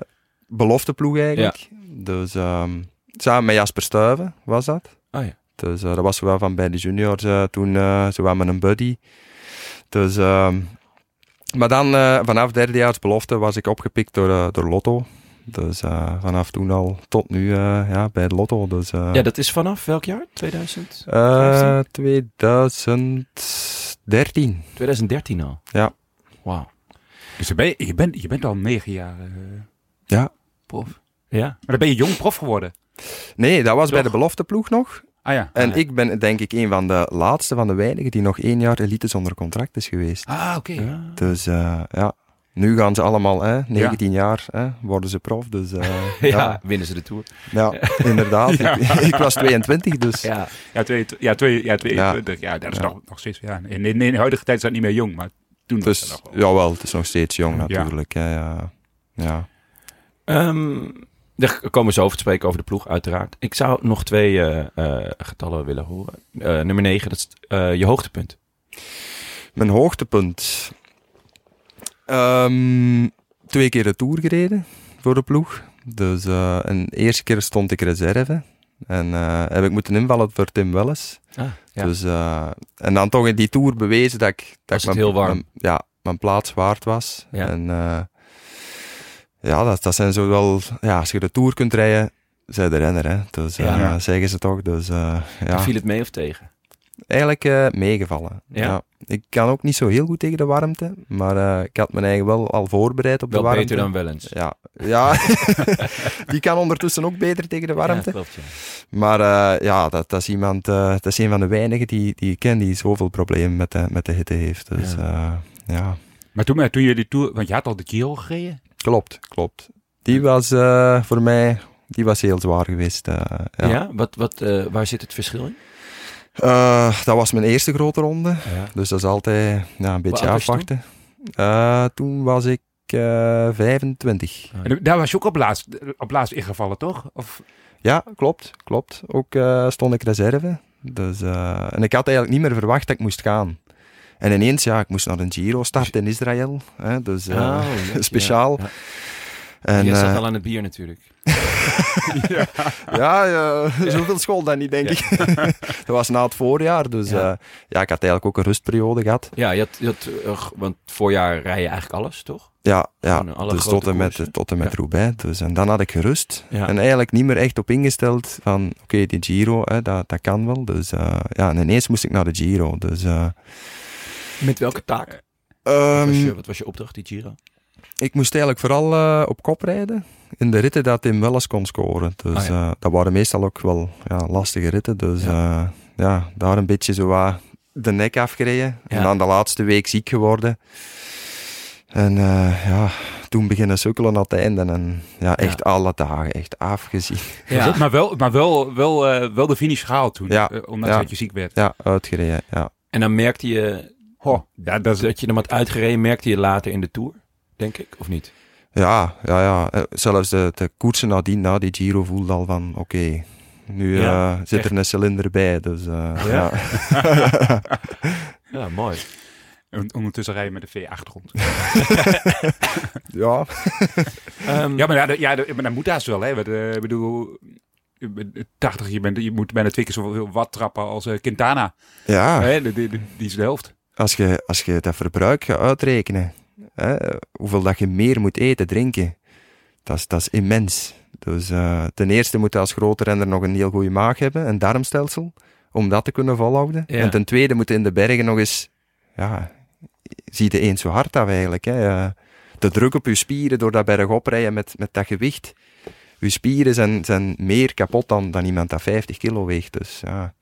belofteploeg eigenlijk. Dus ehm, samen met Jasper Stuyven was dat. Oh ja. Dus eh, dat was wel van bij de juniors eh, toen, eh zo met een buddy. Dus, ehm, maar dan eh, vanaf derdejaarsbelofte was ik opgepikt door, door Lotto. Dus eh, vanaf toen al tot nu eh, ja, bij de Lotto. Dus, eh, Ja, dat is vanaf welk jaar? 2000? eh, 2013. 2013 al? Ja. Wauw. Dus je, ben, je, bent, je bent al negen jaar eh, Ja. prof. Ja? Maar dan ben je jong prof geworden. Nee, dat was bij de belofteploeg nog. Ah ja. En ah, ja. ik ben denk ik een van de laatste van de weinigen die nog één jaar elite zonder contract is geweest. Ah, oké. Ja. Dus eh, ja, nu gaan ze allemaal, hè, 19 jaar, hè, worden ze prof. Dus eh, Ja, ja, winnen ze de Tour. ja, inderdaad. Ja. Ik, ik was 22, dus Ja. Ja, twee, ja, twee, ja, 22. Ja, dat is Ja. Nog, nog steeds. Ja. In, in, in de huidige tijd is dat niet meer jong, maar toen was Dus dat nog wel. jawel, het is nog steeds jong natuurlijk. hè, Ja, ja. Ehm, daar komen we zo over te spreken over de ploeg, uiteraard. Ik zou nog twee eh, eh, getallen willen horen. Eh, nummer 9, dat is eh, je hoogtepunt. Mijn hoogtepunt. Ehm, twee keer de Tour gereden voor de ploeg. Dus eh, een eerste keer stond ik reserve. En eh, heb ik moeten invallen voor Tim Welles. Ah, ja. Dus, eh, en dan toch in die Tour bewezen dat ik, dat ik mijn, heel warm? mijn- ja, mijn plaats waard was. Ja. En ja, dat, dat zijn zo wel... Ja, als je de Tour kunt rijden, zij de renner, hè. Dus Ja. zeggen ze toch. Dus ja, Viel het mee of tegen? Eigenlijk eh, meegevallen. Ja? Ja. Ik kan ook niet zo heel goed tegen de warmte, maar eh, ik had me eigen wel al voorbereid op Wel de warmte. beter dan wel eens. Ja, ja. die kan ondertussen ook beter tegen de warmte. Ja, klopt, ja. Maar eh, ja, dat, dat is iemand, eh, dat is een van de weinigen die, die ik ken die zoveel problemen met de, met de hitte heeft. Dus Ja. Maar toen, toen je die Tour... Want je had al de Giro gereden? klopt, klopt. Die was eh, voor mij, die was heel zwaar geweest. eh, Ja? ja. Wat, wat, eh, waar zit het verschil in? Eh, dat was mijn eerste grote ronde. Ja. Dus dat is altijd ja, een beetje afwachten. Eh, toen was ik eh 25. En daar was je ook op laatst, op laatst ingevallen, toch? Of, Ja, klopt, klopt. Ook eh, stond ik reserve. Dus, eh, en ik had eigenlijk niet meer verwacht dat ik moest gaan. En ineens, ja, ik moest naar een Giro starten in Israël. Hè, dus eh, Oh, speciaal. Ja. En, Je zat al aan het bier natuurlijk. ja, ja, zoveel school dan niet, denk ik. dat was na het voorjaar. Dus Ja. ja. ja, ik had eigenlijk ook een rustperiode gehad. Ja, je had, je had, eh, want voorjaar rij je eigenlijk alles, toch? Ja, ja. Dus tot en met, tot en met Ja. Roubaix. Dus, en dan had ik gerust. Ja. En eigenlijk niet meer echt op ingesteld van, oké, die Giro, hè, dat, dat kan wel. Dus eh, ja, en ineens moest ik naar de Giro. Dus eh, Met welke taak? Wat ehm, was, je, wat was je opdracht, die Giro? ik moest eigenlijk vooral eh, op kop rijden. In de ritten dat Tim Welles kon scoren. Dus Ah, ja. eh, dat waren meestal ook wel ja, lastige ritten. Dus Ja. ja. ja, daar een beetje zo wat de nek afgereden. Ja. En dan de laatste week ziek geworden. En eh, ja, toen beginnen sukkelen aan het einde. En ja, echt alle dagen, echt afgezien. Ja. Maar wel, maar wel, wel, eh, wel de finish gehaald toen, Ja. eh, ondanks Ja. dat je ziek werd. Ja, uitgereden, ja. En dan merkte je ja, dat dat je hem had uitgereden, merkte je later in de Tour, denk ik, of niet? Ja, ja, ja. Eh, Zelfs de, de koersen nadien, na die Giro, voelde al van, oké, nu Ja, eh, zit echt. er een cilinder bij. Dus eh, Ja? ja. Ja, mooi. en ondertussen rijden met de V8 rond. ja. Ehm, Ja, maar, ja, dat- ja, dat- maar dat moet haast wel, hè. Eh, Ik bedoel, je bent 80, je, bent, je moet bijna twee keer zoveel watt trappen als eh, Quintana. ja. Hè, die, die, die is de helft. als je, als je dat verbruik gaat uitrekenen, hè, hoeveel dat je meer moet eten, drinken, dat is, dat is immens. Dus eh, ten eerste moet je als grote renner nog een heel goede maag hebben, een darmstelsel, om dat te kunnen volhouden. Ja. En ten tweede moet je in de bergen nog eens, ja, zie je eens zo hard af eigenlijk. Hè. Eh, de druk op je spieren door dat bergop rijden met, met dat gewicht. Je spieren zijn, zijn meer kapot dan, dan iemand dat 50 kilo weegt. Dus ja.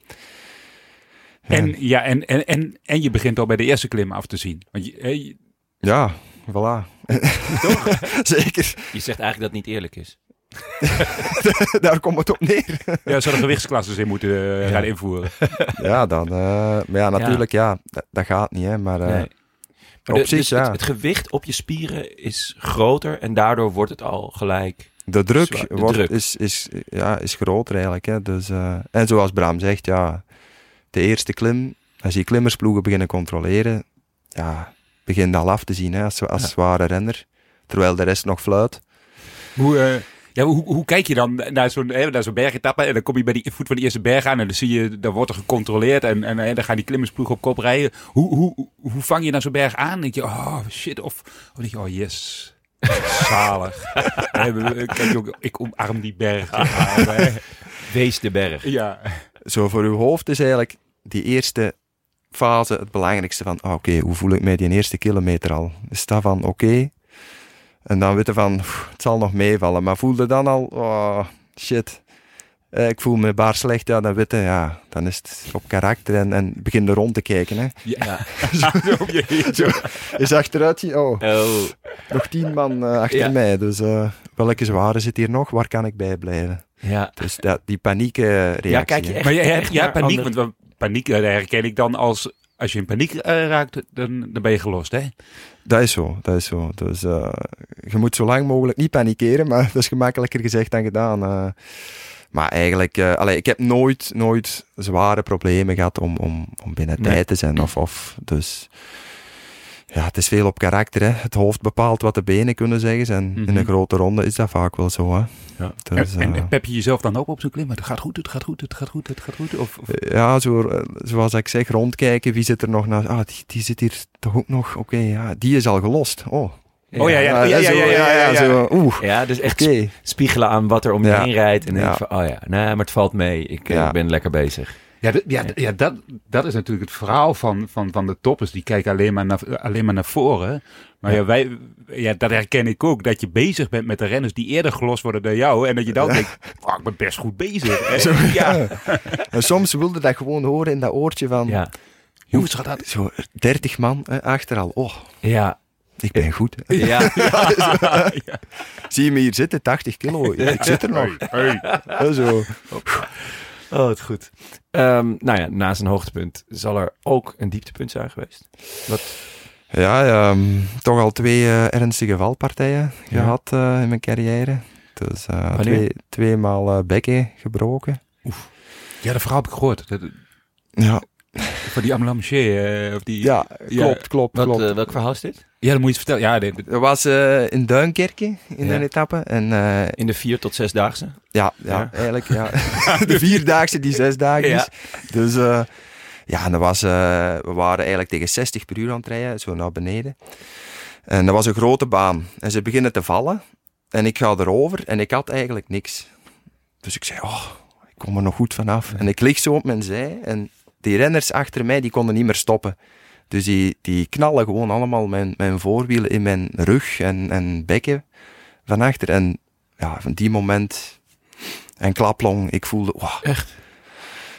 En, ja, en, en, en, en je begint al bij de eerste klim af te zien. Want je- Ja, voilà. Zeker. Je zegt eigenlijk dat het niet eerlijk is. Daar komt het op neer. ja, zou er gewichtsklasses in moeten eh, gaan invoeren. ja, dan. eh, maar ja, natuurlijk, ja, dat, dat gaat niet, hè. Maar, eh, Nee. Maar op de- zich, dus ja. het, het gewicht op je spieren is groter en daardoor wordt het al gelijk De druk, Zwaar, de wordt, druk. Is, is, ja, is groter eigenlijk. Hè. Dus, eh, en zoals Bram zegt, ja, de eerste klim, als je klimmersploegen beginnen controleren, ja, begint al af te zien hè, als, als Ja. zware renner. Terwijl de rest nog fluit. Hoe, eh, ja, hoe, hoe kijk je dan naar zo'n hè, naar zo'n bergetappe en dan kom je bij die voet van de eerste berg aan en dan zie je, dan wordt er gecontroleerd en, en, dan gaan die klimmersploeg op kop rijden. Hoe, hoe, hoe vang je naar zo'n berg aan? Denk je, oh shit, of, of denk je, oh yes, zalig. Eh, Kijk, ook, ik omarm die berg. Wees de berg. Ja, Zo voor uw hoofd is eigenlijk die eerste fase het belangrijkste van, ah, oké, hoe voel ik mij die eerste kilometer al? Is dat van, oké? En dan weten van, pff, het zal nog meevallen. Maar voelde dan al, oh, shit, eh, ik voel me baar slecht, ja, dan weten, ja, dan is het op karakter en, en begin er rond te kijken. Hè. Ja. Zo, je- zo. Is achteruit zien, oh, Oh. nog tien man eh, achter Ja. mij. Dus eh, welke zware zit hier nog? Waar kan ik bij blijven? Ja. Dus dat, die paniekreactie. Ja, kijk je echt, Maar je hebt echt ja, paniek, want paniek eh, herken ik dan als, als je in paniek eh, raakt, dan, dan ben je gelost, hè? Dat is zo, dat is zo. Dus eh, je moet zo lang mogelijk niet panikeren, maar dat is gemakkelijker gezegd dan gedaan. eh. maar eigenlijk, eh, allee, ik heb nooit, nooit zware problemen gehad om, om, om binnen Nee. tijd te zijn. Of, of, dus ja, het is veel op karakter. Hè. Het hoofd bepaalt wat de benen kunnen zeggen. En in Mhm. een grote ronde is dat vaak wel zo. Hè. Ja. Dus, en, en, eh, en pep je jezelf dan ook op zo'n klim? Het gaat goed, het gaat goed, het gaat goed, het gaat goed. Of, of- Ja, zo, eh, zoals ik zeg, rondkijken. Wie zit er nog naast? Ah, die, die zit hier toch ook nog? Oké, ja, die is al gelost. Oh. Oh ja, ja, ja, ja, ja, ja, ja, ja. zo, Oeh, Ja, dus echt oké. spiegelen aan wat er om je Ja. heen rijdt. En Ja. van, oh ja, nee, maar het valt mee. Ik, eh, ik ben lekker bezig. Ja, ja, ja dat, dat is natuurlijk het verhaal van, van, van de toppers. Die kijken alleen maar naar, alleen maar naar voren. Maar ja. wij, ja, dat herken ik ook. Dat je bezig bent met de renners die eerder gelost worden dan jou. En dat je dan denkt, "Fuck, ik ben best goed bezig. hè." ja. En soms wilde dat gewoon horen in dat oortje van Ja. Gaat dat? zo 30 man hè, achter al. Oh, Ja. ik ben goed. Ja. Zie je me hier zitten, 80 kilo. Ik zit er nog. Hey, hey. Hè, Zo. Oh, het goed. Ehm, nou ja, naast een hoogtepunt zal er ook een dieptepunt zijn geweest. Wat? Ja, ehm, toch al twee eh, ernstige valpartijen Ja. gehad eh, in mijn carrière. Dus eh, twee, tweemaal bekken gebroken. Ja, dat verhaal heb ik gehoord. Dat, Ja, van die Amlamché. of die, ja Ja. klopt, klopt, Wat, klopt. eh, welk verhaal is dit? Ja, dat moet je vertellen. Ja, dit- Dat was eh, in Duinkerke in Ja. een etappe. En eh, In de vier tot zesdaagse? ja, ja, Ja. eigenlijk ja. de vierdaagse die zes dagen Ja. is. Dus eh, ja, en dat was, eh, we waren eigenlijk tegen 60 per uur aan het rijden, zo naar beneden. En dat was een grote baan. En ze beginnen te vallen. En ik ga erover en ik had eigenlijk niks. Dus ik zei, oh, ik kom er nog goed vanaf. En ik lig zo op mijn zij en die renners achter mij, die konden niet meer stoppen. Dus die, die knallen gewoon allemaal mijn, mijn voorwielen in mijn rug en, en bekken van achter. En ja, van die moment, en klaplong, ik voelde, wow, Echt?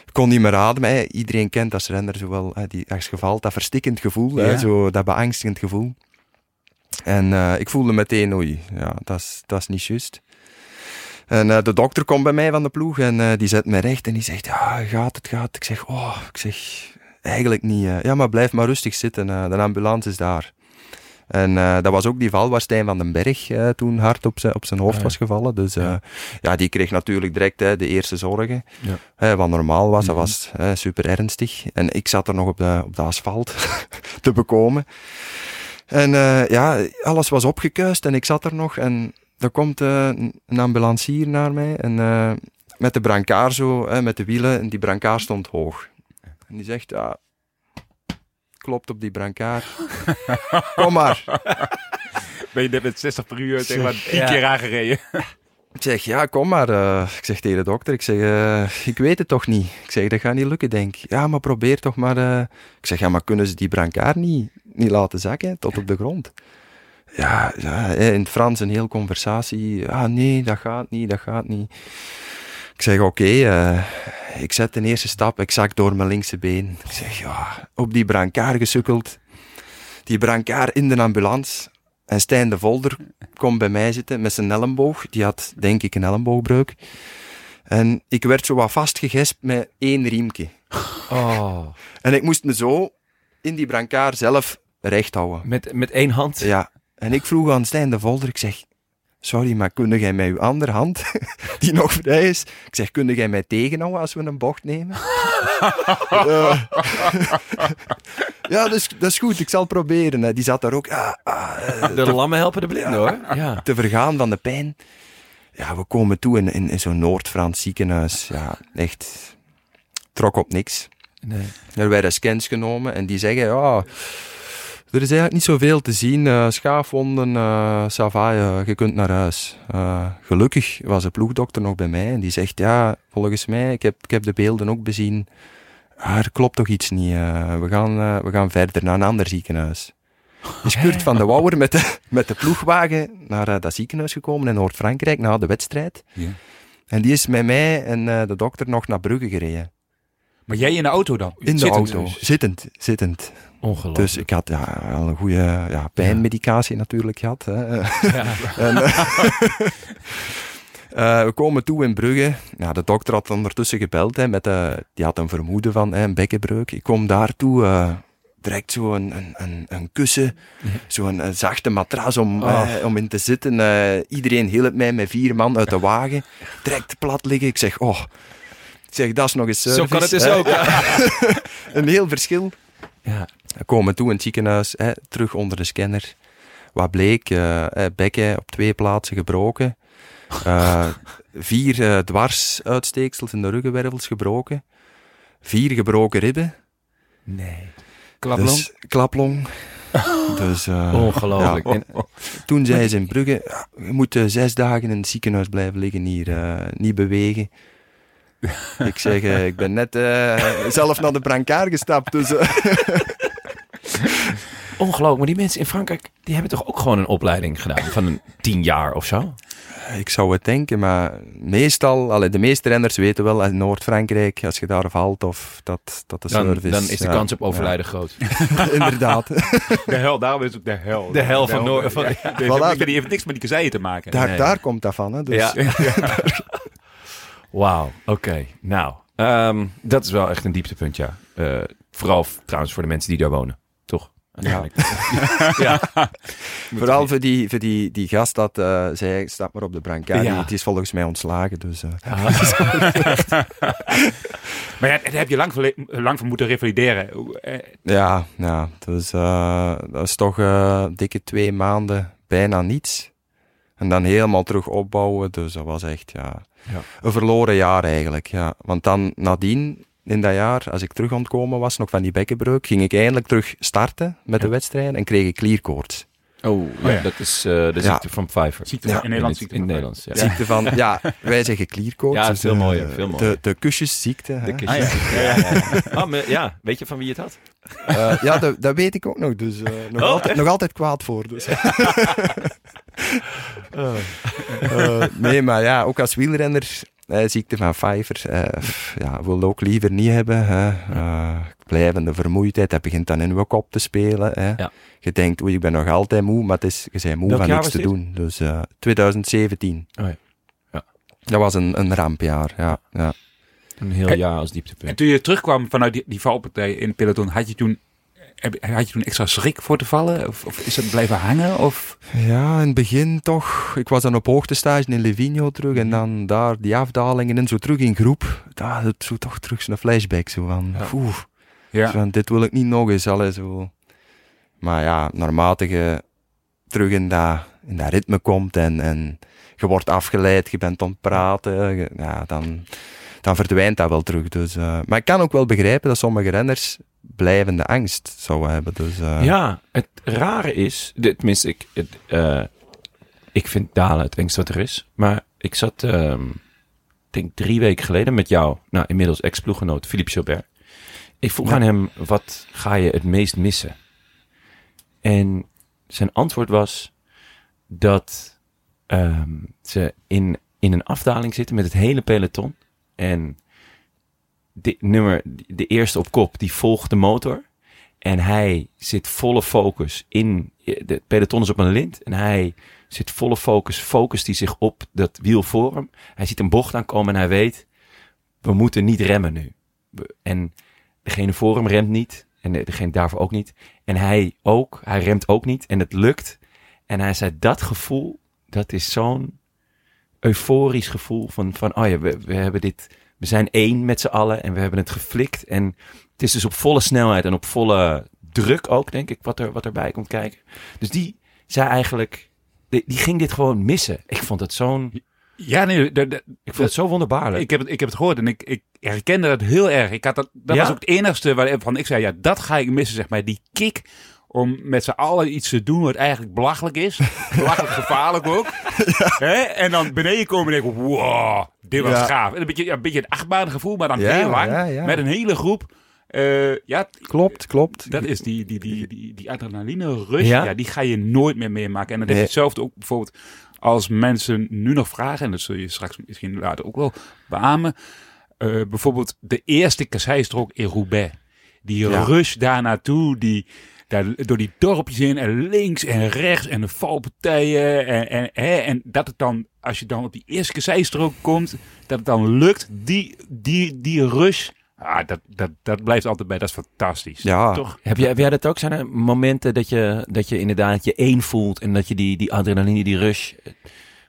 ik kon niet meer ademen. hè. Iedereen kent als renner zowel hè, die als je valt, dat verstikkend gevoel, hè, zo, dat beangstigend gevoel. En eh, ik voelde meteen, oei, ja, dat is- dat is niet juist. En eh, de dokter komt bij mij van de ploeg en eh, die zet me recht en die zegt, ja, gaat het, gaat. Ik zeg, oh, ik zeg, eigenlijk niet. eh. ja, maar blijf maar rustig zitten, de ambulance is daar. En dat was ook die val waar Stijn van den Berg toen hard op zijn, op zijn hoofd Ah, ja. was gevallen. Dus Ja. ja. die kreeg natuurlijk direct de eerste zorgen. Ja. Wat normaal was, dat Mhm. was super ernstig. En ik zat er nog op de, op de asfalt te bekomen. En ja, alles was opgekuist en ik zat er nog. En er komt eh, een- ambulancier naar mij. En eh, met de brancard zo, met de wielen. En die brancard stond hoog. En die zegt, ja, klopt op die brancard. Kom maar. ben je net met 60 per uur tegen maar tien keer aangereden. Ik zeg, ja, kom maar. eh. ik zeg tegen de dokter, ik zeg, ik weet het toch niet. Ik zeg, dat gaat niet lukken, denk ik. Ja, maar probeer toch maar. Ik zeg, ja, maar kunnen ze die brancard niet, niet laten zakken tot op de grond? Ja, ja, in het Frans een heel conversatie. Ah, nee, dat gaat niet, dat gaat niet. Ik zeg, oké, eh, ik zet de eerste stap, ik zak door mijn linkse been. Ik zeg, ja, op die brancard gesukkeld. Die brancard in de ambulance. En Stijn de Volder komt bij mij zitten met zijn elleboog. Die had, denk ik, een elleboogbreuk. En ik werd zo wat vastgegespt met één riemke. Oh. En ik moest me zo in die brancard zelf recht houden. Met, met één hand? Ja. En ik vroeg aan Stijn de Volder, ik zeg, sorry, maar kun jij met uw andere hand, die nog vrij is, ik zeg, kun jij mij tegenhouden als we een bocht nemen? Eh, ja, dat is, dat is goed, ik zal proberen. hè. Die zat daar ook ah, ah, eh, De lammen helpen de blinden hoor. Ja. te vergaan van de pijn. Ja, we komen toe in, in, in zo'n Noord-Frans ziekenhuis. Ja, echt, trok op niks. Nee. Er werden scans genomen en die zeggen, ja, er is eigenlijk niet zoveel te zien. eh, schaafwonden, eh ça va, eh, je kunt naar huis. Eh, gelukkig was de ploegdokter nog bij mij en die zegt, ja, volgens mij, ik heb, ik heb de beelden ook bezien. Er klopt toch iets niet. eh, we, gaan, eh, we gaan verder naar een ander ziekenhuis. Is Kurt van de Wouwer met de, met de ploegwagen naar eh, dat ziekenhuis gekomen in Noord-Frankrijk na de wedstrijd. Ja. En die is met mij en eh, de dokter nog naar Brugge gereden. Maar jij in de auto dan? In de Zittend auto. dus. Zittend, zittend. Ongelooflijk. Dus ik had ja, een goede ja, pijnmedicatie natuurlijk gehad. Hè. Ja. En, eh, we komen toe in Brugge. Ja, de dokter had ondertussen gebeld. Hè, met, eh, die had een vermoeden van hè, een bekkenbreuk. Ik kom daartoe, eh direct zo een, een, een, een kussen, zo'n een zachte matras om, Oh. eh, om in te zitten. Eh, iedereen hielp mij met vier man uit de wagen. Direct plat liggen. Ik zeg, oh... Ik zeg, dat is nog eens Zo service. kan het dus ook. Een heel verschil. Ja. Komen toe in het ziekenhuis, hè, terug onder de scanner. Wat bleek? eh, hè, bekken op twee plaatsen gebroken. Eh, vier eh, dwarsuitsteeksels in de ruggenwervels gebroken. Vier gebroken ribben. Nee. Klaplong? Dus klaplong. Dus, eh, Ongelooflijk. ja. En- Toen zei ze in Brugge, je moet eh, zes dagen in het ziekenhuis blijven liggen hier, eh, niet bewegen. Ik zeg, eh, ik ben net eh, zelf naar de brancard gestapt, dus... eh, Ongelooflijk. Maar die mensen in Frankrijk, die hebben toch ook gewoon een opleiding gedaan van een tien jaar of zo? Ik zou het denken, maar meestal, allee, de meeste renners weten wel in Noord-Frankrijk, als je daar valt of dat, dat de Dan, service... dan is de ja, kans op overlijden groot. inderdaad. De hel, daarom is het ook de hel. De hel van Noord- van- Ja, ja. Voilà. Die heeft niks met die kazeien te maken. Daar, Nee. daar komt dat van, hè. Dus, Ja. Wauw, oké. Nou, ehm, dat is wel echt een dieptepunt, ja. Eh, vooral trouwens voor de mensen die daar wonen, toch? Uiteindelijk. ja. Vooral voor die, voor die, die gast dat eh, zei, stap maar op de brancard. Ja. Die, die is volgens mij ontslagen, dus... eh, Maar ja, daar heb je lang, voor, lang voor moeten revalideren. Ja, ja dus, dat is toch dikke twee maanden bijna niets. En dan helemaal terug opbouwen, dus dat was echt ja, Ja. een verloren jaar eigenlijk. Ja. Want dan nadien, in dat jaar, als ik terug ontkomen was, nog van die bekkenbreuk, ging ik eindelijk terug starten met de wedstrijd en kreeg ik klierkoorts. Oh, ja, ja. dat is eh, de Ja. ziekte van Pfeiffer. ziekte Ja. in Nederland. in, ziekte Nederlands, ja. Ziekte van, ja, wij zeggen klierkoorts. Ja, veel eh, mooier, veel mooier. De, de kusjesziekte. hè. De Ah, ja. ja, ja, ja. Oh, maar ja, weet je van wie het had? Eh, ja, dat, dat weet ik ook nog. Dus eh, nog, Oh, altijd, nog altijd kwaad voor. Dus. Eh, nee, maar ja, ook als wielrenner, eh, ziekte van Pfeiffer, eh, ja, wil ook liever niet hebben. Hè. Eh, blijvende vermoeidheid, dat begint dan in je kop te spelen. Hè. Ja. Je denkt, oei, ik ben nog altijd moe, maar het is, je bent moe Welk van niks te dit? doen. Dus eh, 2017. Oh ja. Ja. Dat was een, een rampjaar, ja. ja. Een heel En- jaar als En dieptepunt. toen je terugkwam vanuit die, die valpartij in het peloton, had je toen... Had je toen extra schrik voor te vallen? Of, of is het blijven hangen? Of... Ja, in het begin toch. Ik was dan op hoogtestage in Livigno terug en dan daar die afdalingen en zo terug in groep. Daar het zo toch terug zo'n flashback zo van, Ja. oeh, Ja. van dit wil ik niet nog eens, allee, zo. Maar ja, naarmate je terug in dat, in dat ritme komt en, en je wordt afgeleid, je bent aan het praten, je- ja, dan, dan verdwijnt dat wel terug. Dus, eh, maar ik kan ook wel begrijpen dat sommige renners blijvende angst zouden hebben. Dus, eh, Ja, het rare is, de- tenminste, ik, het, eh, ik vind dalen het engste wat er is. Maar ik zat, ik denk drie weken geleden met jou, nou inmiddels ex-ploeggenoot Philippe Gilbert. Ik vroeg Ja. aan hem, wat ga je het meest missen? En zijn antwoord was dat ehm, ze in, in een afdaling zitten met het hele peloton. En de, nummer, de eerste op kop, die volgt de motor. En hij zit volle focus in. De peloton is op een lint. En hij zit volle focus. Focust hij zich op dat wiel voor hem. Hij ziet een bocht aankomen en hij weet. We moeten niet remmen nu. En degene voor hem remt niet. En de- degene daarvoor ook niet. En hij ook. Hij remt ook niet. En het lukt. En hij zei: Dat gevoel. dat is zo'n euforisch gevoel van, van oh ja, we, we hebben dit, we zijn één met z'n allen en we hebben het geflikt. En het is dus op volle snelheid en op volle druk ook, denk ik, wat, er, wat erbij komt kijken. Dus die zei eigenlijk, die, die ging dit gewoon missen. Ik vond het zo'n, Ja, nee, de- de- ik vond het zo wonderbaarlijk. ik, heb het, ik heb het gehoord en ik, ik herkende dat heel erg. Ik had dat, dat Ja? was ook het enigste waarvan ik zei, ja, dat ga ik missen, zeg maar. Die kick om met z'n allen iets te doen wat eigenlijk belachelijk is. belachelijk gevaarlijk ook. Hè? En dan beneden komen en denken, wow, dit was Ja. gaaf. En een beetje, ja, een beetje het achtbaangevoel, maar dan heel lang. Met een hele groep. Eh, ja, Klopt, klopt. dat is die, die, die, die, die adrenaline rush. Ja? Ja? die ga je nooit meer meemaken. En dat Nee. is hetzelfde ook bijvoorbeeld als mensen nu nog vragen. En dat zul je straks misschien later ook wel beamen. Eh, bijvoorbeeld de eerste kasseistrook in Roubaix. Die Ja. rush daar naartoe. Die, daar, door die dorpjes in. En links en rechts. En de valpartijen. En, en, hè, en dat het dan, als je dan op die eerste kasseistrook komt. Dat het dan lukt. Die, die, die rush. Ah, dat, dat, dat blijft altijd bij. Dat is fantastisch. Ja. Toch? Heb jij, heb jij dat ook? Zijn er momenten dat je, dat je inderdaad je één voelt en dat je die, die adrenaline, die rush.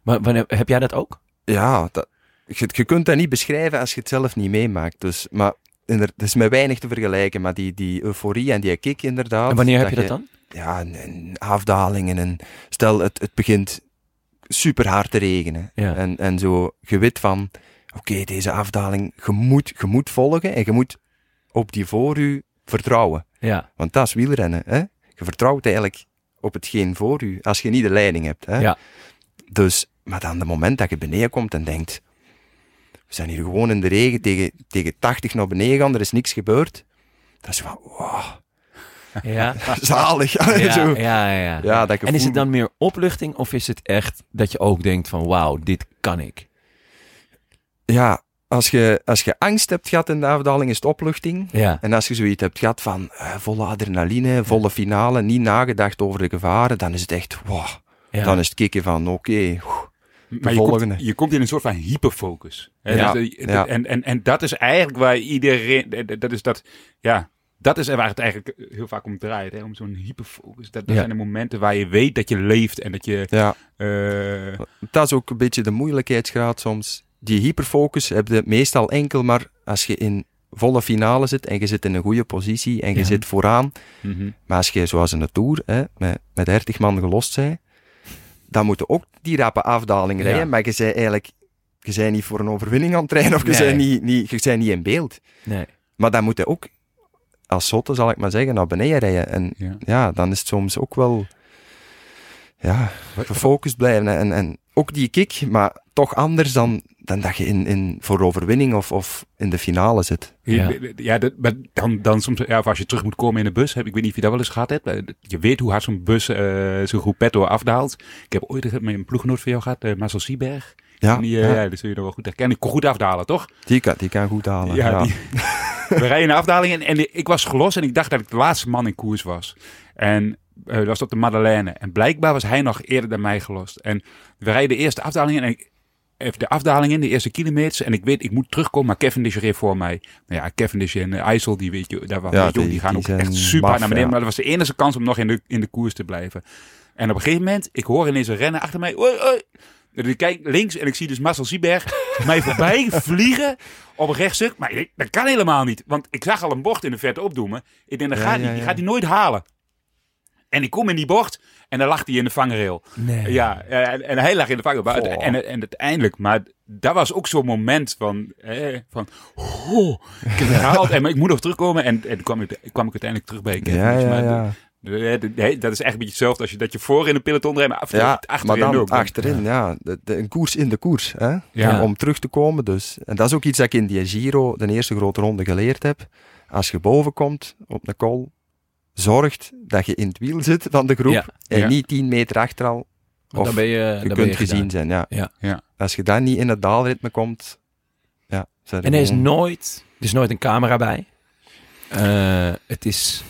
Maar wanneer, heb jij dat ook? Ja, dat, je, je kunt dat niet beschrijven als je het zelf niet meemaakt. Dus, maar het is met weinig te vergelijken. Maar die, die euforie en die kick inderdaad. En wanneer heb je dat dan? Ja, een, een afdaling en een... Stel, het, het begint super hard te regenen. Ja. En, en zo, je weet van... Oké, deze afdaling, je moet, je moet volgen en je moet op die voor u vertrouwen. Ja. Want dat is wielrennen. Hè? Je vertrouwt eigenlijk op hetgeen voor u, als je niet de leiding hebt. Hè? Ja. Dus, maar dan het moment dat je beneden komt en denkt, we zijn hier gewoon in de regen tegen, tegen 80 naar beneden gaan, er is niks gebeurd. Dat is van, wow, Ja. zalig. Ja, Zo. ja, ja, ja. Ja, dat En is het dan meer opluchting of is het echt dat je ook denkt van wauw, dit kan ik? Ja, als je, als je angst hebt gehad in de afdaling, is het opluchting. Ja. En als je zoiets hebt gehad van eh, volle adrenaline, volle finale, niet nagedacht over de gevaren, dan is het echt, wow. ja. Dan is het kicken van, oké, Maar je komt, je komt in een soort van hyperfocus. Hè? Ja, Dus, ja. En, en, en dat is eigenlijk waar iedereen, dat is dat, ja, dat is waar het eigenlijk heel vaak om draait. Hè? Om zo'n hyperfocus. Dat, dat Ja. zijn de momenten waar je weet dat je leeft en dat je, ja. eh, Dat is ook een beetje de moeilijkheidsgraad soms. Die hyperfocus heb je meestal enkel maar als je in volle finale zit en je zit in een goede positie en je Ja. zit vooraan. mhm. Maar als je zoals in de Tour hè, met, met 30 man gelost zijn, dan moeten ook die rappe afdalingen Ja. rijden. Maar je zei eigenlijk, je bent niet voor een overwinning aan het trainen of je Nee. bent niet, niet, je bent niet in beeld. Nee. Maar dan moet je ook als zotte, zal ik maar zeggen, naar beneden rijden. En Ja. ja, dan is het soms ook wel ja, gefocust blijven. En, en ook die kick, maar toch anders dan, dan dat je in, in, voor overwinning of, of in de finale zit. Ja. Ja, dat, maar dan, dan soms, ja, of als je terug moet komen in de bus, heb, ik weet niet of je dat wel eens gehad hebt. eh, Je weet hoe hard zo'n bus, eh zo'n groepetto afdaalt. Ik heb ooit met een ploeggenoot van jou gehad, eh Marcel Sieberg. Ja, Die, ja. ja, dat zul je nog wel goed herkennen. Ik kon goed afdalen, toch? Die, kan, die kan goed halen. Ja, Ja, die- we rijden in de afdaling en, en ik was gelost en ik dacht dat ik de laatste man in koers was. En eh, dat was op de Madeleine. En blijkbaar was hij nog eerder dan mij gelost. En we rijden de eerste afdaling in en ik, even de afdaling in, de eerste kilometers. En ik weet, ik moet terugkomen, maar Cavendish reed voor mij. Nou ja, Cavendish en uh, IJssel, die weet je, daar was, Ja, ook, die- die gaan die ook echt super maf, naar beneden. ja. Maar dat was de enige kans om nog in de, in de koers te blijven. En op een gegeven moment, ik hoor ineens een rennen achter mij. Oei, oei. En ik kijk links en ik zie dus Marcel Sieberg mij voorbij vliegen op een rechtstuk. Maar dat kan helemaal niet. Want ik zag al een bocht in de verte opdoemen. Ik denk, dat Ja, gaat, niet. Die gaat hij nooit halen. En ik kom in die bocht en dan lag hij in de vangrail. Nee. Ja, en, en hij lag in de vangrail. En, en uiteindelijk, maar dat was ook zo'n moment van, eh, van oh, ik heb het gehaald en maar ik moet nog terugkomen. En, en toen kwam ik, kwam ik uiteindelijk terug bij Kevin. ja, ja. maar ja. de- de- de- dat is echt een beetje hetzelfde als je, dat je voor in een peloton rijdt, maar af, Ja, achterin maar dan ook. achterin, ja. De, de- een koers in de koers, hè. Ja. Om terug te komen, dus. En dat is ook iets dat ik in die Giro, de eerste grote ronde, geleerd heb. Als je boven komt op een col, zorgt dat je in het wiel zit van de groep Ja. en Ja. niet 10 meter achter al. Want dan ben je, dan ben kunt je gezien gedaan. zijn, ja. Ja. Ja. Als je dan niet in het daalritme komt, ja. En er is nooit, er is nooit een camera bij. Eh, het, is,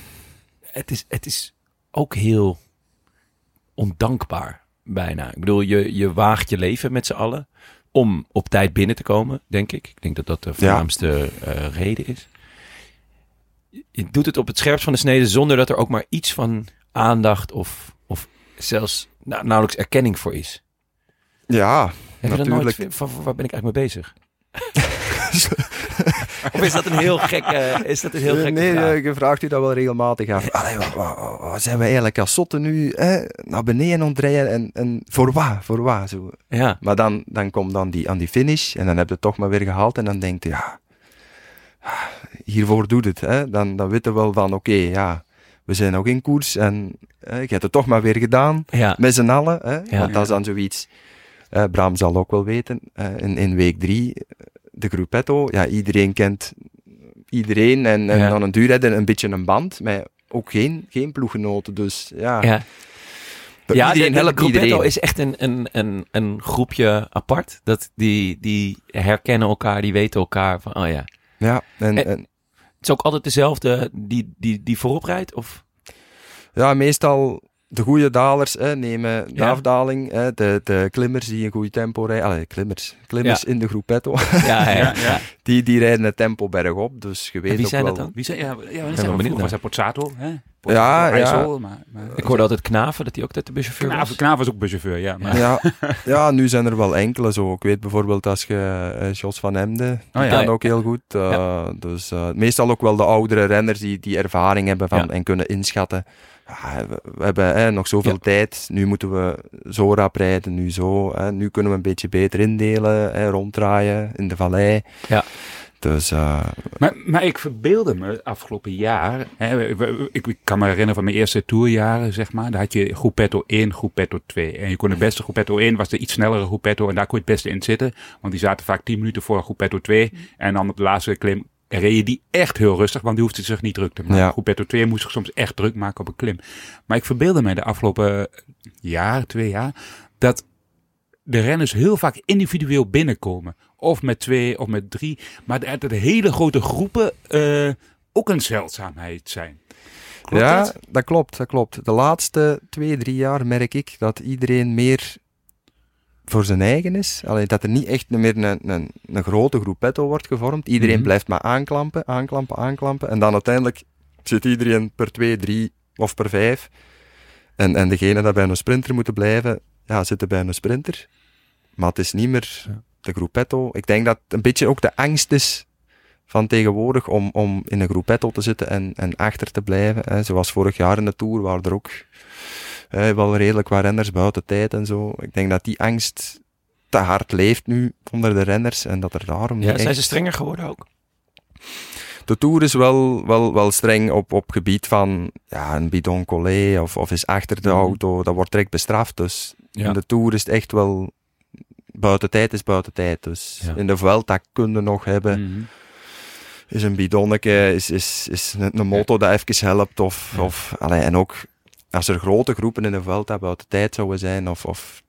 het, is, het is ook heel ondankbaar, bijna. Ik bedoel, je, je waagt je leven met z'n allen om op tijd binnen te komen, denk ik. Ik denk dat dat de voornaamste eh, reden is. Je- doet het op het scherpst van de snede zonder dat er ook maar iets van aandacht of, of zelfs nou, nauwelijks erkenning voor is. Ja, Heb Natuurlijk. nooit, van, waar ben ik eigenlijk mee bezig? of is dat een heel gekke, is dat een heel gekke nee, vraag? eh, je vraagt u dat wel regelmatig af. Allee, wat, wat, wat- zijn we eigenlijk als zotten nu hè? naar beneden ontrijden en, en voor wat, voor wat, zo. Ja, Maar dan, dan komt dan die, aan die finish en dan heb je het toch maar weer gehaald en dan denkt je, ja, hiervoor doet het. Hè? Dan, dan weten we wel van, oké, ja, we zijn nog in koers en eh, je hebt het toch maar weer gedaan. ja. Met z'n allen, hè? Ja. want dat is dan zoiets. eh Bram zal ook wel weten, eh, in, in week drie, eh, de gruppetto, ja, iedereen kent iedereen en, en Ja. dan een duurrijder een beetje een band, maar ook geen, geen ploeggenoten, dus ja, ja. Ja, iedereen de, de, iedereen. is echt een, een, een, een groepje apart. Dat die, die herkennen elkaar, die weten elkaar van, oh ja. Ja, en, En- en, Het is ook altijd dezelfde die, die, die voorop rijdt? Of? ja, meestal de goede dalers hè, nemen de Ja. afdaling, hè, de, de klimmers die een goed tempo rijden, allee, klimmers, klimmers Ja. in de ja, Ja, ja. ja. Die, die rijden het tempo bergop, dus je weet wie ook zijn wel... dat dan? Wie zei, ja, ja, we wel zijn benieuwd vroeger naar. was dat Pozzato, hè? Ja, IJssel, maar, maar Ik hoorde altijd Knaven, dat hij ook dat de buschauffeur Knaaf, was. Knaaf was ook buschauffeur, ja. Maar, Ja, ja, nu zijn er wel enkele zo. Ik weet bijvoorbeeld als je eh, Jos van Emden, die Oh ja. kan ook heel goed. eh, Dus eh, meestal ook wel de oudere renners die, die ervaring hebben van, Ja. en kunnen inschatten. Ja, we, we hebben hè, nog zoveel Ja. tijd, nu moeten we zo rap rijden, nu zo. Hè, nu kunnen we een beetje beter indelen, hè, ronddraaien in de vallei. Ja. Dus eh, Maar, maar ik verbeelde me afgelopen jaar. Hè, ik, ik kan me herinneren van mijn eerste tourjaren, zeg maar. Daar had je Groepetto 1, Groepetto 2. En je kon het beste Groepetto 1 was de iets snellere Groepetto. En daar kon je het beste in zitten. Want die zaten vaak 10 minuten voor Groepetto 2. En dan op de laatste klim reed je die echt heel rustig. Want die hoefde zich niet druk te maken. Ja. Groepetto 2 moest zich soms echt druk maken op een klim. Maar ik verbeelde me de afgelopen jaar, twee jaar. Dat de renners heel vaak individueel binnenkomen. Of met twee of met drie. Maar dat de hele grote groepen eh, ook een zeldzaamheid zijn. Klopt ja, dat? dat? klopt, dat klopt. De laatste twee, drie jaar merk ik dat iedereen meer voor zijn eigen is. Allee, dat er niet echt meer een, een, een grote groepetto wordt gevormd. Iedereen Mhm. blijft maar aanklampen, aanklampen, aanklampen. En dan uiteindelijk zit iedereen per twee, drie of per vijf. En, en degene dat bij een sprinter moeten blijven, ja, zitten bij een sprinter. Maar het is niet meer Ja. De groepetto. Ik denk dat een beetje ook de angst is van tegenwoordig om, om in een groepetto te zitten en, en achter te blijven. Hè. Zoals vorig jaar in de Tour waren er ook hè, wel redelijk wat renners buiten tijd en zo. Ik denk dat die angst te hard leeft nu onder de renners en dat er daarom Ja, zijn ze strenger geworden ook? De Tour is wel, wel, wel streng op, op gebied van ja, een bidon collé of, of is achter de Mhm. auto. Dat wordt direct bestraft. Dus Ja. in de Tour is het echt wel... Buiten tijd is buiten tijd. Dus Ja. in de Vuelta kun je nog hebben. Mhm. Is een bidonnetje, is, is, is een, een moto dat even helpt. Of, Ja. of, allee, en ook als er grote groepen in de Vuelta buiten tijd zouden zijn. Of, of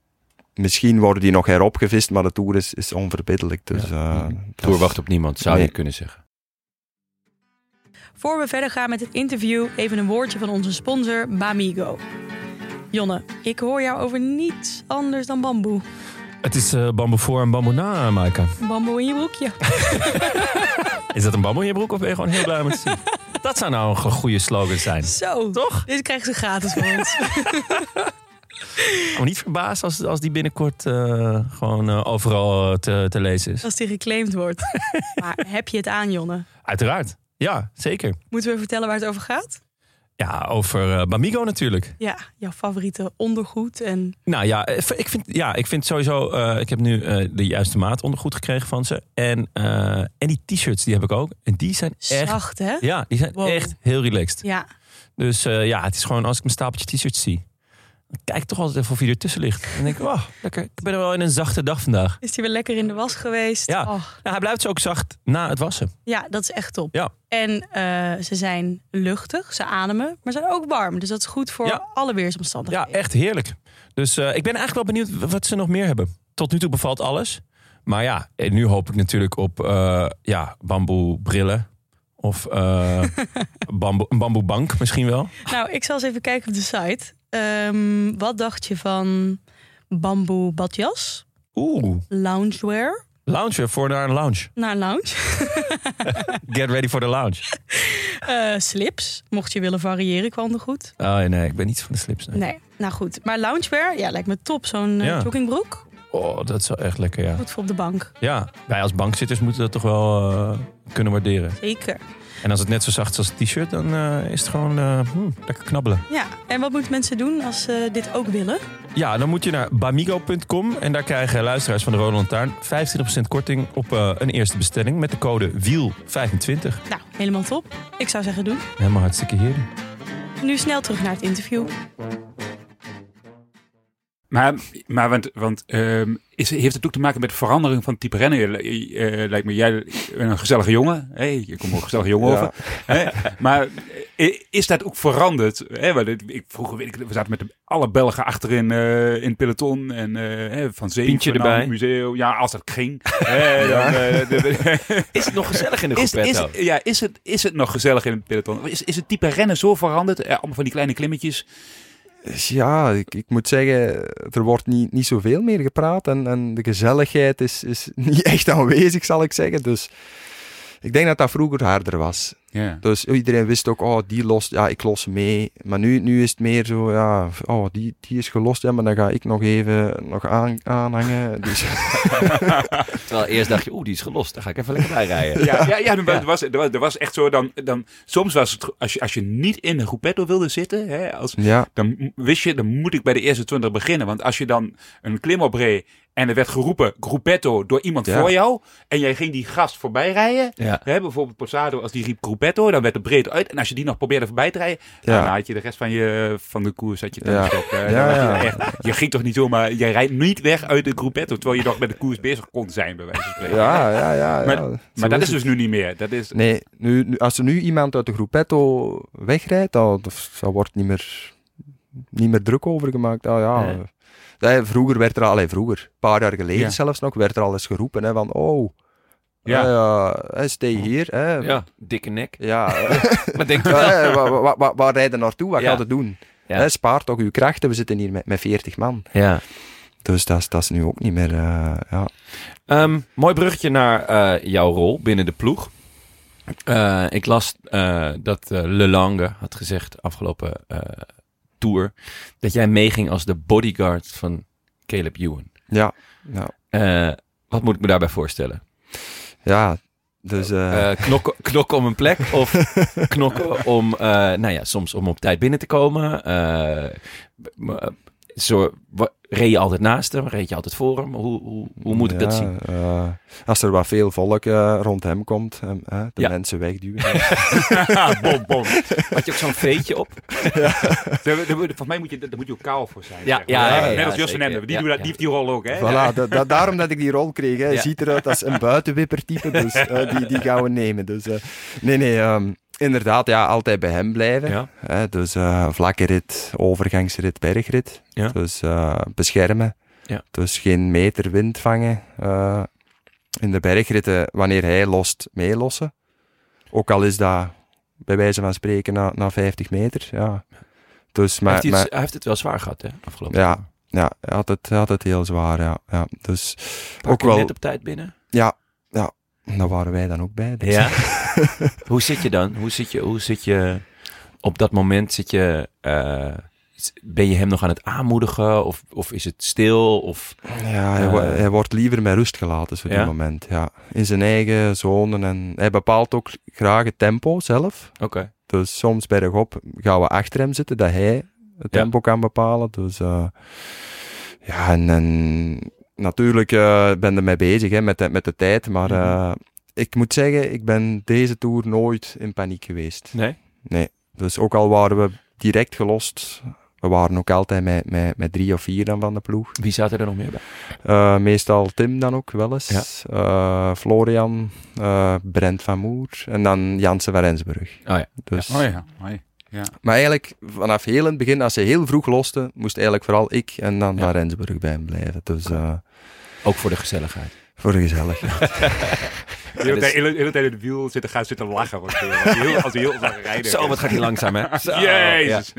misschien worden die nog heropgevist, maar de Tour is, is onverbiddelijk. Dus, Ja. eh, Tour is- wacht op niemand, zou Nee. je kunnen zeggen. Voor we verder gaan met het interview, even een woordje van onze sponsor Bamigo. Jonne, ik hoor jou over niets anders dan bamboe. Het is eh, bamboe voor en bamboe na, Maaike. Bamboe in je broekje. Is dat een bamboe in je broek of ben je gewoon heel blij met zien? Dat zou nou een go- goede slogan zijn. Zo, Toch? dit krijgen ze gratis van ons. Maar niet verbaasd als, als die binnenkort eh, gewoon eh, overal te, te lezen is. Als die geclaimd wordt. Maar heb je het aan, Jonne? Uiteraard. Ja, zeker. Moeten we vertellen waar het over gaat? Ja, over eh, Bamigo natuurlijk. Ja, jouw favoriete ondergoed en Nou ja, eh, ik vind, ja, ik vind sowieso... eh, ik heb nu de juiste maat ondergoed gekregen van ze. En, en die t-shirts, die heb ik ook. En die zijn echt... zacht, hè? Ja, die zijn Wow. echt heel relaxed. Ja, Dus ja, het is gewoon als ik mijn stapeltje t-shirts zie... dan kijk toch altijd even of hij ertussen ligt. En dan denk ik, oh, lekker. Ik ben er wel in een zachte dag vandaag. is die weer lekker in de was geweest? Ja. Oh, Nou, hij blijft zo ook zacht na het wassen. ja dat is echt top. Ja. En eh, ze zijn luchtig, ze ademen, maar ze zijn ook warm. Dus dat is goed voor Ja. alle Ja, weersomstandigheden. echt heerlijk. Dus eh, ik ben eigenlijk wel benieuwd wat ze nog meer hebben. Tot nu toe bevalt alles. Maar ja, en nu hoop ik natuurlijk op eh, ja, bamboe brillen. Of eh, bamboe, een bamboe bank misschien wel. Nou, ik zal eens even kijken op de site. Ehm, wat dacht je van bamboe badjas, Oeh, loungewear, lounge voor naar een lounge. naar een lounge, Get ready for the lounge. Eh, slips, mocht je willen variëren qua ondergoed. Oh nee, ik ben niet van de slips. nee. Nee, nou goed. Maar loungewear, ja, lijkt me top. Zo'n eh, Ja. joggingbroek. Oh, dat is wel echt lekker, ja. Goed voor op de bank. Ja, wij als bankzitters moeten dat toch wel eh, kunnen waarderen. Zeker. En als het net zo zacht is als het t-shirt, dan eh, is het gewoon eh, hmm, lekker knabbelen. Ja, en wat moeten mensen doen als ze dit ook willen? Ja, dan moet je naar bamigo.com en daar krijgen luisteraars van de Rode Lantaarn 25% korting op eh, een eerste bestelling met de code WIEL25. Nou, helemaal top. Ik zou zeggen doen. Helemaal hartstikke heerlijk. Nu snel terug naar het interview. Maar, maar want, want ehm, is, heeft het ook te maken met de verandering van type rennen? Eh, lijkt me, jij bent een gezellige jongen. Hey, je komt ook een gezellige jongen Ja. over. Maar eh, is dat ook veranderd? Want ik, vroeger weet ik, we zaten met de, alle Belgen achterin eh, in het peloton. En hè, van naar erbij. het museum. Ja, als dat ging. Dan, Is het nog gezellig in de is, is, ja, is, het, is het nog gezellig in het peloton? Is, is het type rennen zo veranderd? Allemaal van die kleine klimmetjes. Dus ja, ik, ik moet zeggen, er wordt niet, niet zoveel meer gepraat en, en de gezelligheid is, is niet echt aanwezig, zal ik zeggen. Dus ik denk dat dat vroeger harder was. Ja. Dus iedereen wist ook, oh, die lost, ja, ik los mee. Maar nu, nu is het meer zo, ja, oh, die, die is gelost, ja, maar dan ga ik nog even nog aan, aanhangen. Dus, Terwijl eerst dacht je, oeh, die is gelost. Daar ga ik even lekker bij rijden. Ja, ja, ja, er, was, er, was, er, was, er was echt zo dan, dan... Soms was het, als je, als je niet in de groepetto wilde zitten, hè, als, ja, dan wist je, dan moet ik bij de eerste 20 beginnen. Want als je dan een klim opreed en er werd geroepen groepetto door iemand Ja. voor jou, en jij ging die gast voorbij rijden, Ja. hè, bijvoorbeeld Posado, als die riep groepetto, dan werd het breed uit. En als je die nog probeerde voorbij te rijden, Ja. dan had je de rest van, je, van de koers had je ja. Ja, ja. Je, echt, je ging toch niet zomaar, jij rijdt niet weg uit de groepetto, terwijl je nog met de koers bezig kon zijn, bij wijze van spreken. ja, ja, ja. Maar- dat is het. dus nu niet meer. Dat is, Nee, nu, nu, als er nu iemand uit de groepetto wegrijdt, dan daar wordt niet meer, niet meer druk over gemaakt. Ah, ja. Nee. Vroeger werd er al, vroeger, een paar jaar geleden Ja. zelfs nog, werd er al eens geroepen hè, van, oh, Ja. ja. ja, stay hier. Hè. Ja, dikke nek. Ja, Maar denk je Ja, waar, waar, waar, waar rijden naartoe? Wat Ja. gaat het doen? Ja. Hè, spaar toch uw krachten, we zitten hier met, met 40 man. Ja. Dus dat is, dat is nu ook niet meer, eh, ja. Ehm, mooi bruggetje naar eh, jouw rol binnen de ploeg. Eh, ik las eh, dat eh Le Lange had gezegd afgelopen eh, tour dat jij meeging als de bodyguard van Caleb Ewan. Ja, ja. Eh, wat moet ik me daarbij voorstellen? ja dus... eh, Eh, knokken, knokken om een plek of knokken om, nou ja, soms om op tijd binnen te komen. Zo, wa- reed je altijd naast hem? Reed je altijd voor hem? Hoe, hoe, hoe moet ik dat Ja, zien? eh, als er wat veel volk eh, rond hem komt, eh, de Ja. mensen wegduwen. bom, bom. Had je ook zo'n veetje op? Volgens mij moet je, daar moet je ook kaal voor zijn. Ja, zeg ja, maar. ja, ja, Net als ja, Jos van. Emden. Die, Ja, ja. die heeft die rol ook, hè? Voilà, da- da- daarom dat ik die rol kreeg. Hè. Ja. Ziet eruit als een buitenwippertype, dus eh, die, die gaan we nemen. Dus, nee, nee, ehm, inderdaad, ja, altijd bij hem blijven. Ja. Hè, dus eh, vlakke rit, overgangsrit, bergrit. Ja. Dus eh, beschermen. Ja. Dus geen meter wind vangen. eh, in de bergritten, wanneer hij lost, meelossen. Ook al is dat bij wijze van spreken na, na 50 meter. Ja. Dus, maar, hij, heeft maar, iets- hij heeft het wel zwaar gehad, hè? Afgelopen Ja, jaar. ja, hij had het, had het heel zwaar. Ja, ja. Dus Pak ook wel, net op tijd binnen? ja, ja, daar waren wij dan ook bij. Dus. Ja. hoe zit je dan? Hoe zit je, hoe zit je op dat moment? Zit je, eh, ben je hem nog aan het aanmoedigen? Of, of is het stil? Of, Ja, hij, Eh. hij wordt liever met rust gelaten op Ja? dit moment. Ja. In zijn eigen zone. En hij bepaalt ook graag het tempo zelf. Oké. Dus soms bergop gaan we achter hem zitten, dat hij het Ja. tempo kan bepalen. Dus eh, ja, en, en natuurlijk ben ik ermee bezig hè, met, de, met de tijd. Maar Mhm. Ik moet zeggen, ik ben deze tour nooit in paniek geweest. Nee? Nee. Dus ook al waren we direct gelost, we waren ook altijd met, met, met drie of vier dan van de ploeg. Wie zaten er nog meer bij? Eh, meestal Tim dan ook wel eens. Eh, Florian, eh, Brent van Moer en dan Jansen van Rensburg. Oh ja. Dus, Oh ja, hoi. Maar eigenlijk, vanaf heel in het begin, als ze heel vroeg losten, moest eigenlijk vooral ik en dan Ja. van Rensburg bij hem blijven. Dus eh, Ook voor de gezelligheid. Voor de gezelligheid. De hele tijd- de hele- de hele tijd in het wiel zitten, gaan zitten lachen. Want, eh, als hij heel, als heel lang rijden. Zo, wat gaat hij langzaam, hè? Zo, Jezus.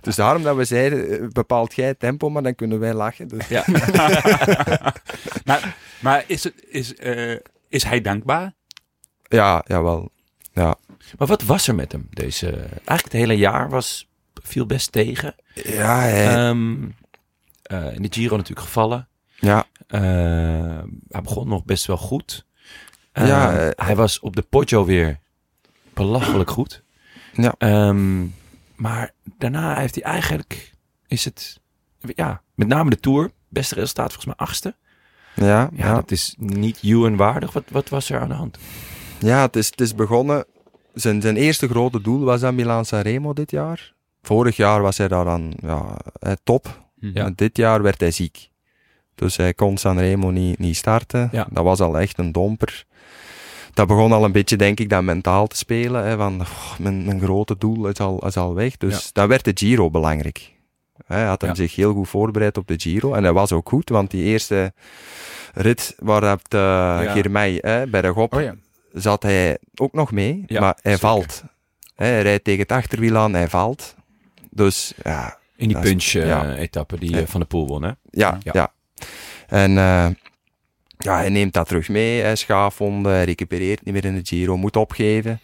dus daarom dat we zeiden, eh, bepaalt jij het tempo, maar dan kunnen wij lachen. Dus, Ja. maar maar is, het, is, eh, is hij dankbaar? ja, jawel. Ja, Maar wat was er met hem? Deze, eigenlijk het hele jaar was, viel best tegen. ja hij, Ehm, eh, in de Giro natuurlijk gevallen. Ja, hij begon nog best wel goed. Eh, Ja, eh, hij was op de Poggio weer belachelijk goed. Ja. Ehm, maar daarna heeft hij eigenlijk, is het, ja, met name de Tour, beste resultaat volgens mij achtste. ja, Ja, ja. dat is niet Ewan waardig. Wat, wat was er aan de hand? Ja, het is, het is begonnen. Zijn, zijn eerste grote doel was aan Milaan Sanremo dit jaar. Vorig jaar was hij daar dan ja, eh, top. Ja. En dit jaar werd hij ziek. Dus hij kon Sanremo niet, niet starten. Ja. Dat was al echt een domper. Dat begon al een beetje, denk ik, dat mentaal te spelen. Hè, van, "Oh, mijn, mijn grote doel is al, is al weg. Dus Ja. dan werd de Giro belangrijk. Hij had hem Ja. zich heel goed voorbereid op de Giro. En hij was ook goed, want die eerste rit waar dat Ja. Girmay hè, bij de Gop Oh ja. zat hij ook nog mee, maar hij zeker. valt. Hè, hij rijdt tegen het achterwiel aan, hij valt. Dus ja, In die Dat punch-etappe die Ja. eh, Van de Poel won, hè? ja, Ja. En eh, ja, hij neemt dat terug mee, hij schaafwonden, recupereert niet meer in de Giro, moet opgeven.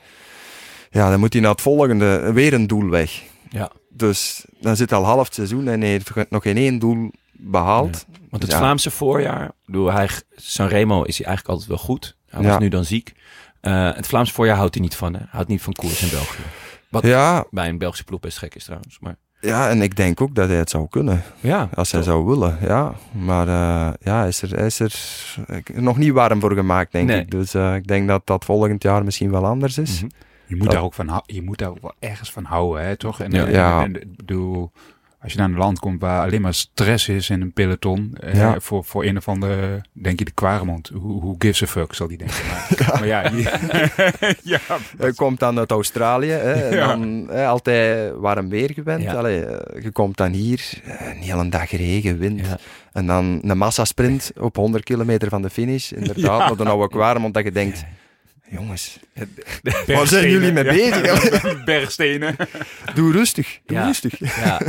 Ja, dan moet hij naar het volgende, weer een doel weg. Ja. Dus dan zit al half het seizoen en hij heeft nog geen één doel behaald. Want het Ja. Vlaamse voorjaar, bedoel, hij, Sanremo is hij eigenlijk altijd wel goed. Hij was Ja. nu dan ziek. Eh, het Vlaamse voorjaar houdt hij niet van, hè? Houdt niet van koers in België. Wat Ja, bij een Belgische ploeg best gek is trouwens. Maar ja, en ik denk ook dat hij het zou kunnen. ja, Als hij toch. zou willen, ja. Maar eh, ja, is er, is er nog niet warm voor gemaakt, denk Nee. ik. Dus eh, ik denk dat dat volgend jaar misschien wel anders is. Mhm. Je moet, Dat- daar ook van, je moet daar ook wel ergens van houden, hè, toch? En, Ja. en- en- ik bedoel, als je naar een land komt waar alleen maar stress is in een peloton, eh, Ja. voor, voor een of andere, denk je de Quaremont, hoe, gives a fuck, zal die denken. Maar, maar ja, ja, Hij komt dan uit Australië, hè, en Ja. dan hè, altijd warm weer gewend. Ja. Allee, eh, je komt dan hier, eh, een hele dag regen, wind. Ja. En dan een massasprint op 100 kilometer van de finish. Inderdaad, naar de oude Quaremont, dat je denkt... Jongens, waar zijn jullie mee bezig? Bergstenen. Doe rustig, doe Ja. rustig. Ja,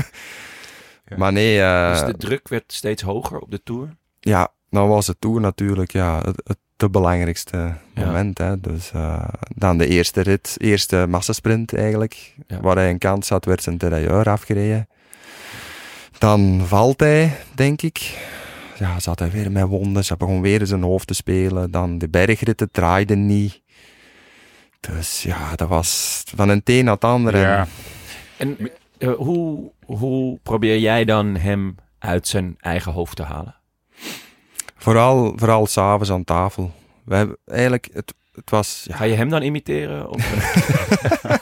Maar nee, eh, dus de druk werd steeds hoger op de Tour. Ja, nou was de Tour natuurlijk ja, het, het de belangrijkste Ja. moment. Hè. Dus eh, dan de eerste rit, eerste massasprint eigenlijk, Ja. waar hij een kans had, werd zijn terailleur afgereden. Dan valt hij, denk ik. Ja, zat hij weer met wonden, ze begon weer in zijn hoofd te spelen. Dan de bergritten draaiden niet. Dus ja, dat was van een teen naar het ander. En Ja. En eh, hoe, hoe probeer jij dan hem uit zijn eigen hoofd te halen? Vooral, vooral s'avonds aan tafel. We hebben eigenlijk, het, het was ja, Ga je hem dan imiteren? Of,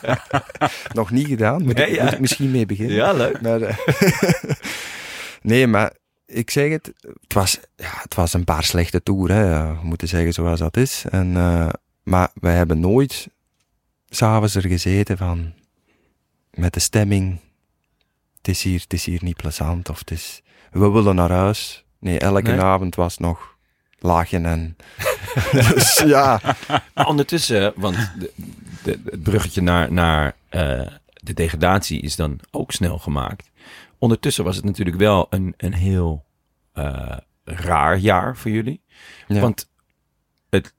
nog niet gedaan, moet, Nee, ik, ja. moet ik misschien mee beginnen. ja, leuk. Maar, eh, nee, maar ik zeg het, het was, ja, het was een paar slechte toeren, hè. We moeten zeggen zoals dat is. En, eh, maar we hebben nooit s'avonds er gezeten van, met de stemming, het is hier, het is hier niet plezant, of het is, we willen naar huis. Nee, elke Nee? avond was nog lachen en, dus ja, Maar ondertussen, want de, de, het bruggetje naar, naar eh, de degradatie is dan ook snel gemaakt. Ondertussen was het natuurlijk wel een, een heel eh, raar jaar voor jullie. Ja. Want het,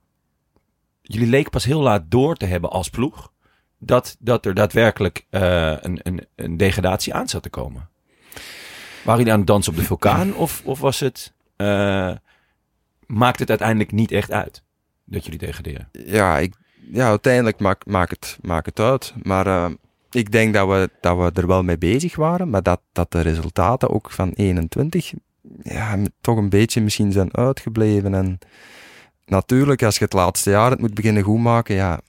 jullie leken pas heel laat door te hebben als ploeg dat, dat er daadwerkelijk eh, een, een, een degradatie aan zat te komen. Waren jullie aan het dansen op de vulkaan of, of was het, eh, maakt het uiteindelijk niet echt uit dat jullie degraderen? ja, ik, ja uiteindelijk maakt maak het, maak het uit. Maar eh, ik denk dat we, dat we er wel mee bezig waren, maar dat, dat de resultaten ook van 21 ja, toch een beetje misschien zijn uitgebleven. En natuurlijk, als je het laatste jaar het moet beginnen goedmaken, ja,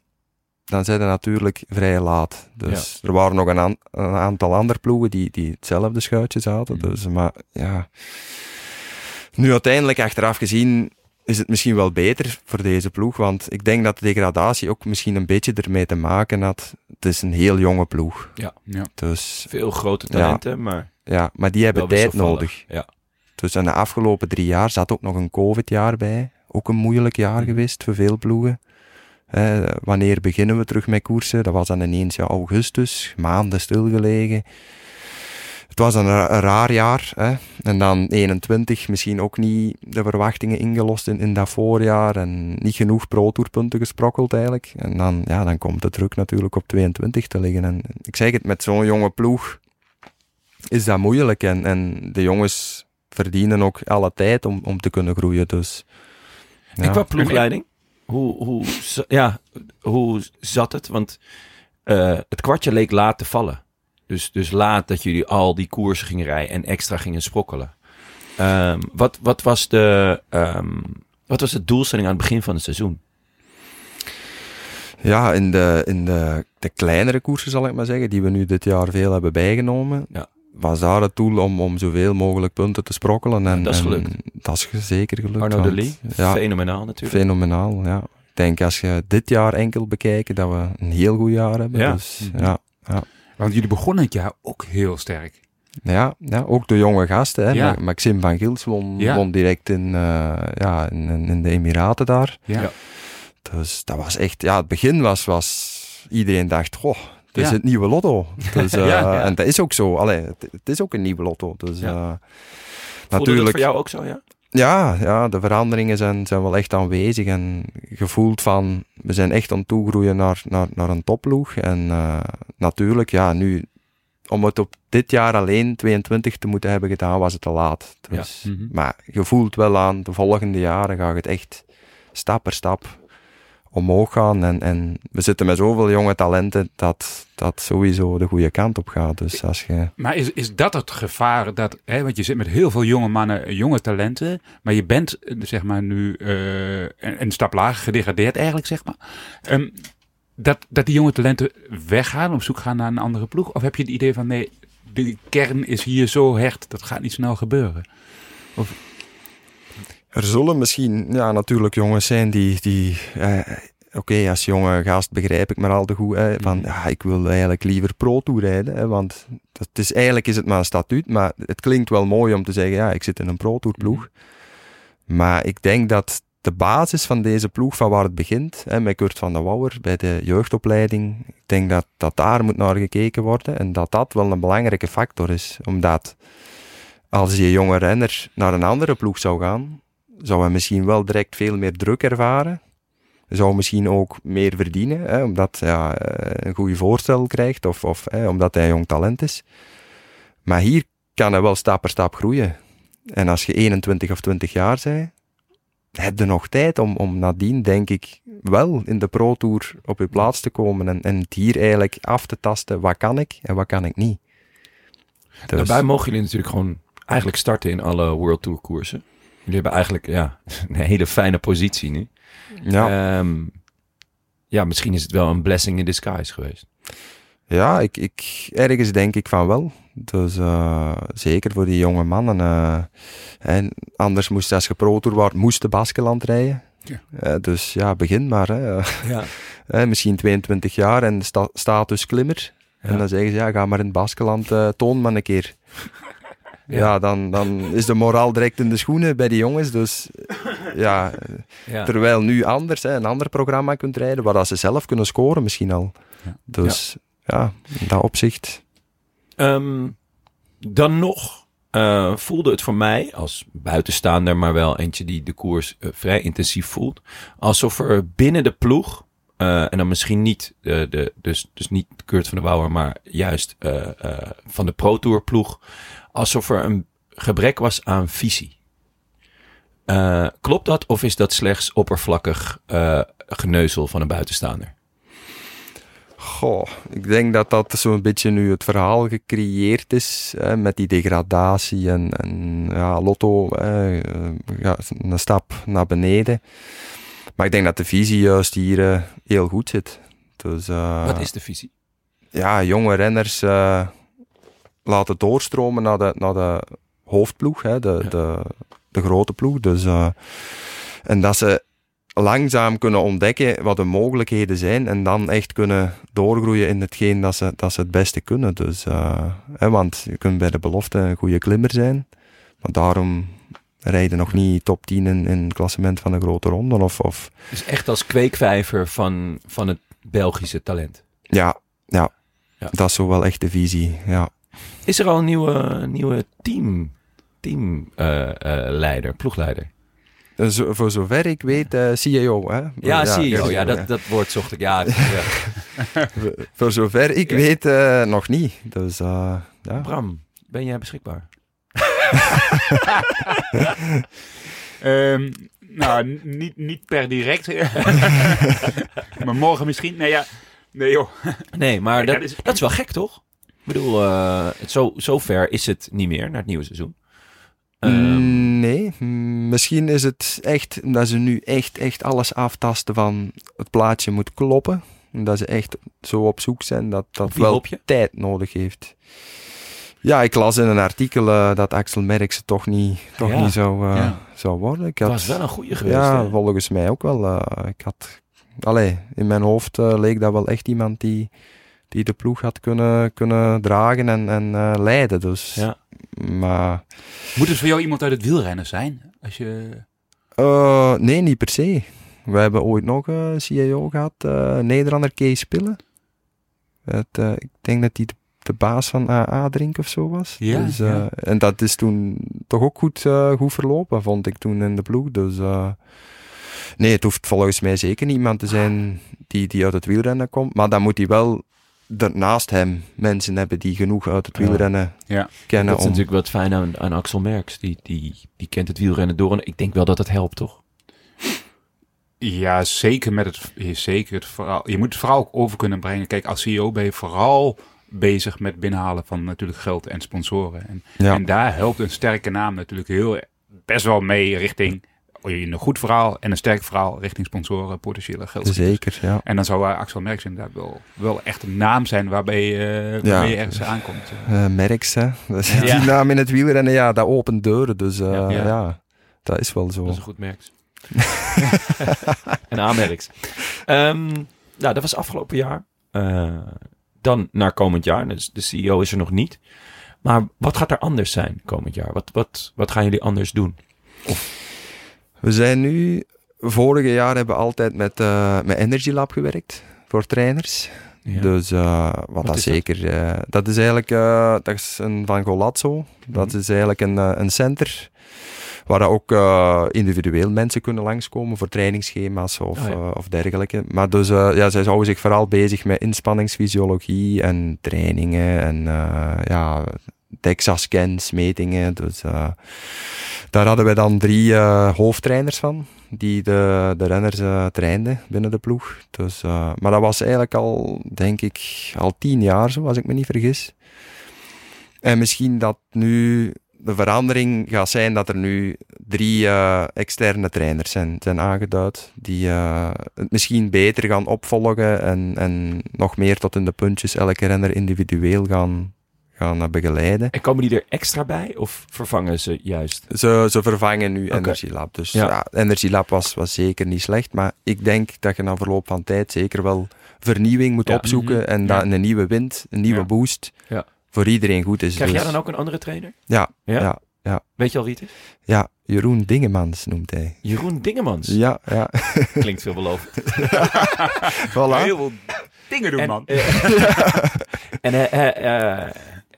dan zijn ze natuurlijk vrij laat. Dus er waren nog een, aan- een aantal andere ploegen die, die hetzelfde schuitje zaten. Mhm. Dus, maar ja, nu uiteindelijk achteraf gezien is het misschien wel beter voor deze ploeg, want ik denk dat de degradatie ook misschien een beetje ermee te maken had. Het is een heel jonge ploeg. Ja. Dus Veel grote talenten, maar ja, maar die hebben tijd nodig. Ja. Dus in de afgelopen drie jaar zat ook nog een COVID-jaar bij. Ook een moeilijk jaar Mhm. geweest voor veel ploegen. Wanneer beginnen we terug met koersen? Dat was dan ineens ja, augustus, maanden stilgelegen. Het was een, ra- een raar jaar. Hè? En dan 21 misschien ook niet de verwachtingen ingelost in, in dat voorjaar. En niet genoeg pro-tourpunten gesprokkeld eigenlijk. En dan, ja, dan komt de druk natuurlijk op 22 te liggen. En ik zeg het, met zo'n jonge ploeg is dat moeilijk. En, en de jongens verdienen ook alle tijd om, om te kunnen groeien. Dus, ja. En qua ploegleiding, hoe, hoe, ja, hoe zat het? Want eh, het kwartje leek laat te vallen. Dus, dus laat dat jullie al die koersen gingen rijden en extra gingen sprokkelen. Ehm, wat, wat, was de, ehm, wat was de doelstelling aan het begin van het seizoen? Ja, in, de, in de, de kleinere koersen zal ik maar zeggen, die we nu dit jaar veel hebben bijgenomen, Ja. Was daar het doel om, om zoveel mogelijk punten te sprokkelen. En, dat is en gelukt. Dat is zeker gelukt. Arno de Lee, Ja, fenomenaal natuurlijk. fenomenaal. Ja. Ik denk als je dit jaar enkel bekijkt, dat we een heel goed jaar hebben. Ja. Dus, Mhm. ja. Want jullie begonnen het jaar ook heel sterk. Ja, ja, ook de jonge gasten. Hè. Ja. Ma- Maxime van Gils won, Ja. won direct in, eh, ja, in, in- in de Emiraten daar. Ja. Ja. Dus dat was echt, ja, het begin was, was iedereen dacht, goh, het is Ja. het nieuwe lotto. Dus, eh, Ja, ja. En dat is ook zo. Allee, het, het is ook een nieuwe lotto. Dus Ja. eh, Voelde dat natuurlijk, voor jou ook zo, ja? ja, ja, de veranderingen zijn, zijn wel echt aanwezig en gevoeld van, we zijn echt aan het toegroeien naar, naar, naar een topploeg. En eh, natuurlijk, ja, nu, om het op dit jaar alleen 22 te moeten hebben gedaan, was het te laat. Dus, Ja. Mhm. Maar je voelt wel aan, de volgende jaren gaat het echt stap per stap omhoog gaan. En, en we zitten met zoveel jonge talenten dat dat sowieso de goede kant op gaat. Dus als je... Maar is, is dat het gevaar? Dat, hè, want je zit met heel veel jonge mannen, jonge talenten. Maar je bent eh, zeg maar nu eh, een, een stap lager gedegradeerd eigenlijk, zeg maar. Ehm, dat, dat die jonge talenten weggaan, op zoek gaan naar een andere ploeg? Of heb je het idee van nee, de kern is hier zo hecht, dat gaat niet snel gebeuren? Er zullen misschien ja, natuurlijk jongens zijn die... die eh, Oké, als jonge gast begrijp ik maar al te goed. Hè, van, Mhm. ja, ik wil eigenlijk liever pro-tour rijden. Hè, want dat is, eigenlijk is het maar een statuut. Maar het klinkt wel mooi om te zeggen, ja, ik zit in een pro-tour ploeg. Maar ik denk dat de basis van deze ploeg, van waar het begint, hè, met Kurt van der Wouwer bij de jeugdopleiding, ik denk dat, dat daar moet naar gekeken worden. En dat dat wel een belangrijke factor is. Omdat als je jonge renner naar een andere ploeg zou gaan, zou hij misschien wel direct veel meer druk ervaren. Zou misschien ook meer verdienen, hè, omdat hij ja, eh, een goede voorstel krijgt of, of hè, omdat hij jong talent is. Maar hier kan hij wel stap per stap groeien. En als je 21 of 20 jaar bent, heb je nog tijd om, om nadien, denk ik, wel in de Pro Tour op je plaats te komen en, en het hier eigenlijk af te tasten, wat kan ik en wat kan ik niet. Dus, Daarbij mogen jullie natuurlijk gewoon eigenlijk starten in alle World Tour koersen. Jullie hebben eigenlijk ja, een hele fijne positie nu. ja, Ehm, ja, misschien is het wel een blessing in disguise geweest. ja ik, ik, ergens denk ik van wel. Dus eh, zeker voor die jonge mannen. eh, en anders moest, als je Pro Tour wordt, moest de Baskeland rijden. Ja. Eh, dus ja, begin maar. Hè. Ja. Misschien 22 jaar en sta status klimmer. En dan zeggen ze, ja, ga maar in het Baskeland, toon maar een keer. Ja. Ja, dan, dan is de moraal direct in de schoenen bij die jongens. Dus ja, Ja. terwijl nu anders, hè, een ander programma kunt rijden, waar dat ze zelf kunnen scoren misschien al. Ja. Dus ja, in dat opzicht. Ehm, dan nog eh, voelde het voor mij als buitenstaander, maar wel eentje die de koers eh, vrij intensief voelt, alsof er binnen de ploeg, eh, en dan misschien niet, de, de, dus, dus niet Kurt van der Wouwer, maar juist eh, eh, van de Pro Tour ploeg, alsof er een gebrek was aan visie. Eh, klopt dat of is dat slechts oppervlakkig eh, geneuzel van een buitenstaander? Goh, ik denk dat dat zo'n beetje nu het verhaal gecreëerd is hè, met die degradatie en, en ja, Lotto, hè, eh, ja, een stap naar beneden. Maar ik denk dat de visie juist hier heel goed zit. Dus, Wat is de visie? ja, jonge renners laten doorstromen naar de, naar de hoofdploeg, hè, de, Ja. de, de grote ploeg. Dus, eh, en dat ze langzaam kunnen ontdekken wat de mogelijkheden zijn en dan echt kunnen doorgroeien in hetgeen dat ze, dat ze het beste kunnen. Dus, eh, hè, want je kunt bij de belofte een goede klimmer zijn, maar daarom rijden nog niet top 10 in, in het klassement van de grote ronde. Of, of Dus echt als kweekvijver van, van het Belgische talent. ja, ja, Ja. dat is zo wel echt de visie. Ja. Is er al een nieuwe, nieuwe team, teamleider, ploegleider? Eh, Zo, voor zover ik weet, eh CEO. Hè? Ja. CEO, Ja, dat, dat woord zocht ik. Ja, ja. Voor- zover ik Ja. weet, eh, nog niet. Dus eh, ja. Bram, ben jij beschikbaar? Ehm, nou, niet, niet per direct. maar morgen misschien. Nee, ja. Nee, joh. Nee, maar Ja, dat, dat is- dat is wel gek, toch? Ik bedoel, eh, het zo, zo ver is het niet meer naar het nieuwe seizoen. Ehm, nee, misschien is het echt dat ze nu echt, echt alles aftasten van het plaatje moet kloppen. En Dat ze echt zo op zoek zijn dat dat wel tijd nodig heeft. Ja, ik las in een artikel eh, dat Axel Merckx toch niet, toch Ja. niet zou, eh, Ja. zou worden. Ik het had, was wel een goede geweest. ja, hè? volgens mij ook wel. ik had, allee, in mijn hoofd leek dat wel echt iemand die, die de ploeg had kunnen, kunnen dragen en, en eh, leiden. Dus, Ja. Maar Moet het voor jou iemand uit het wielrennen zijn? Als je... Eh, nee, niet per se. We hebben ooit nog een CIO gehad, eh Nederlander Kees Pillen. Het, eh, ik denk dat hij de, de baas van AA Drink of zo was. Ja, dus, eh, ja. En dat is toen toch ook goed, eh, goed verlopen, vond ik toen in de ploeg. Dus eh, nee, het hoeft volgens mij zeker niet iemand te zijn die, die uit het wielrennen komt. Maar dan moet hij wel daarnaast hem mensen hebben die genoeg uit het wielrennen Ja. kennen. Dat is om, natuurlijk wat fijn aan, aan Axel Merks. Die, die, die kent het wielrennen door. En ik denk wel dat het helpt, toch? Ja, zeker met het, zeker het verhaal. Je moet het verhaal ook over kunnen brengen. Kijk, als CEO ben je vooral bezig met binnenhalen van natuurlijk geld en sponsoren. En, ja, en daar helpt een sterke naam natuurlijk heel best wel mee richting een goed verhaal en een sterk verhaal richting sponsoren, potentiële geld. zeker. Ja. En dan zou eh, Axel Merckx inderdaad wel, wel echt een naam zijn waarbij, je, eh, waarmee je ergens aankomt. Eh Merckx, hè. Dat is Ja. Die naam in het wielrennen, ja, dat opent deuren. Dus eh, Ja. ja. Ja. dat is wel zo. Dat is een goed Merks. en aanmerks. Ehm nou, dat was afgelopen jaar. Eh, dan naar komend jaar. Dus de CEO is er nog niet. Maar wat gaat er anders zijn komend jaar? Wat, wat, wat gaan jullie anders doen? We zijn nu... Vorige jaar hebben we altijd met, eh met Energy Lab gewerkt. Voor trainers. Ja. Dus eh, wat, dat is dat? zeker... eh, dat is eigenlijk... dat is een Van Golazzo. Dat Mhm. is eigenlijk een, een center... Waar dat ook individueel mensen kunnen langskomen voor trainingsschema's of, Oh ja. eh, of dergelijke. Maar dus, ja, zij houden zich vooral bezig met inspanningsfysiologie en trainingen en ja, DEXA-scans, metingen. Dus eh, daar hadden we dan drie eh, hoofdtrainers van, die de, de renners eh, trainden binnen de ploeg. Dus, maar dat was eigenlijk al, denk ik, al tien jaar zo, als ik me niet vergis. En misschien dat nu de verandering gaat zijn dat er nu drie externe trainers zijn, zijn aangeduid, die het misschien beter gaan opvolgen en, en nog meer tot in de puntjes elke renner individueel gaan, gaan eh, begeleiden. En komen die er extra bij? Of vervangen ze juist? Ze, ze vervangen nu. Energy Lab. Dus Ja. ja, Energy Lab was, was zeker niet slecht. Maar ik denk dat je na verloop van tijd zeker wel vernieuwing moet Ja. opzoeken. Mhm. En Ja. dat een nieuwe wind, een nieuwe Ja. boost Ja. voor iedereen goed is. Krijg Dus- jij dan ook een andere trainer? Ja, Ja? ja. Weet je al wie het is? ja, Jeroen Dingemans noemt hij. Jeroen Dingemans. Ja, ja. Klinkt veelbelovend. voilà. Heel veel dingen doen, En, man. en eh,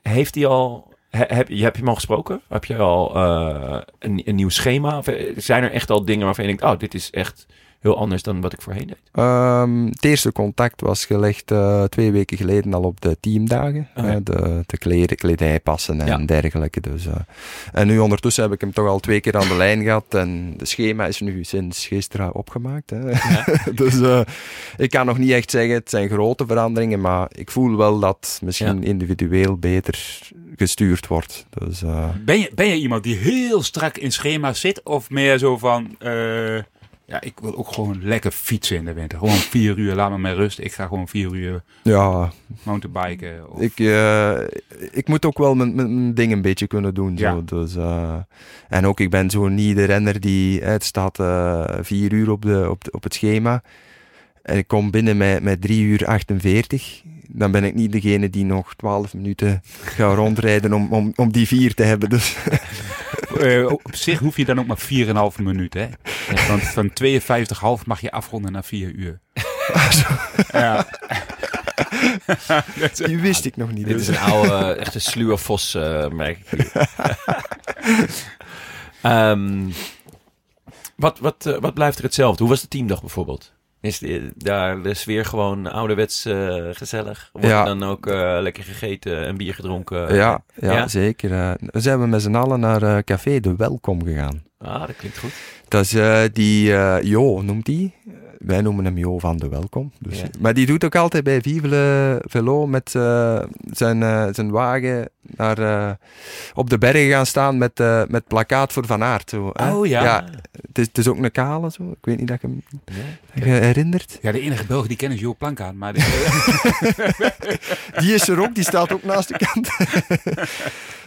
heeft hij al... he- heb, je, heb je hem al gesproken? Heb je al eh, een, een nieuw schema? Of eh, zijn er echt al dingen waarvan je denkt... Oh, dit is echt heel anders dan wat ik voorheen deed? Ehm, het eerste contact was gelegd eh, twee weken geleden al op de teamdagen. Ja. hè, de, de kleren, kledijpassen en Ja. dergelijke. Dus, eh, en nu ondertussen heb ik hem toch al twee keer aan de lijn gehad. En de schema is nu sinds gisteren opgemaakt. Hè. dus eh, ik kan nog niet echt zeggen, het zijn grote veranderingen. Maar ik voel wel dat misschien individueel beter gestuurd wordt. Dus, eh, Ben je, ben je iemand die heel strak in schema's zit? Of meer zo van... ja, ik wil ook gewoon lekker fietsen in de winter. Gewoon vier uur, laat me met rust. Ik ga gewoon vier uur ja, mountainbiken. Of, Ik, eh, ik moet ook wel mijn, mijn, ding een beetje kunnen doen. Zo. Ja. Dus, eh, en ook, ik ben zo niet de renner die... Het staat eh, vier uur op, de, op, de, op het schema. En ik kom binnen met, met 3 uur 48. Dan ben ik niet degene die nog 12 minuten gaat rondrijden om, om, om die vier te hebben. Dus Eh, op zich hoef je dan ook maar 4,5 minuten. Hè? Want van 52,5 mag je afronden naar 4 uur. ja. Die wist ik nog niet. Dit Dus. is een oude, echte sluwe vos, eh, merk ik. Ehm, wat, wat, eh, wat blijft er hetzelfde? Hoe was de teamdag bijvoorbeeld? Is daar de sfeer gewoon ouderwets eh, gezellig? Wordt Ja. dan ook eh, lekker gegeten en bier gedronken? ja, ja, Ja? zeker. eh. we zijn we met z'n allen naar Café De Welkom gegaan. Ah, dat klinkt goed. Dat is die Jo, noemt die. Wij noemen hem Jo van de Welkom. Dus, Ja. Maar die doet ook altijd bij Vive le Velo met eh, zijn, eh, zijn wagen naar, eh, op de bergen gaan staan met, met plakkaat voor Van Aert. Zo, hè? Oh ja. het, is, het is ook een kale, zo. ik weet niet dat ik hem Ja. herinnert. Ja, de enige Belg die kennen is Jo Plankaan. Maar Die is er ook, die staat ook naast de kant.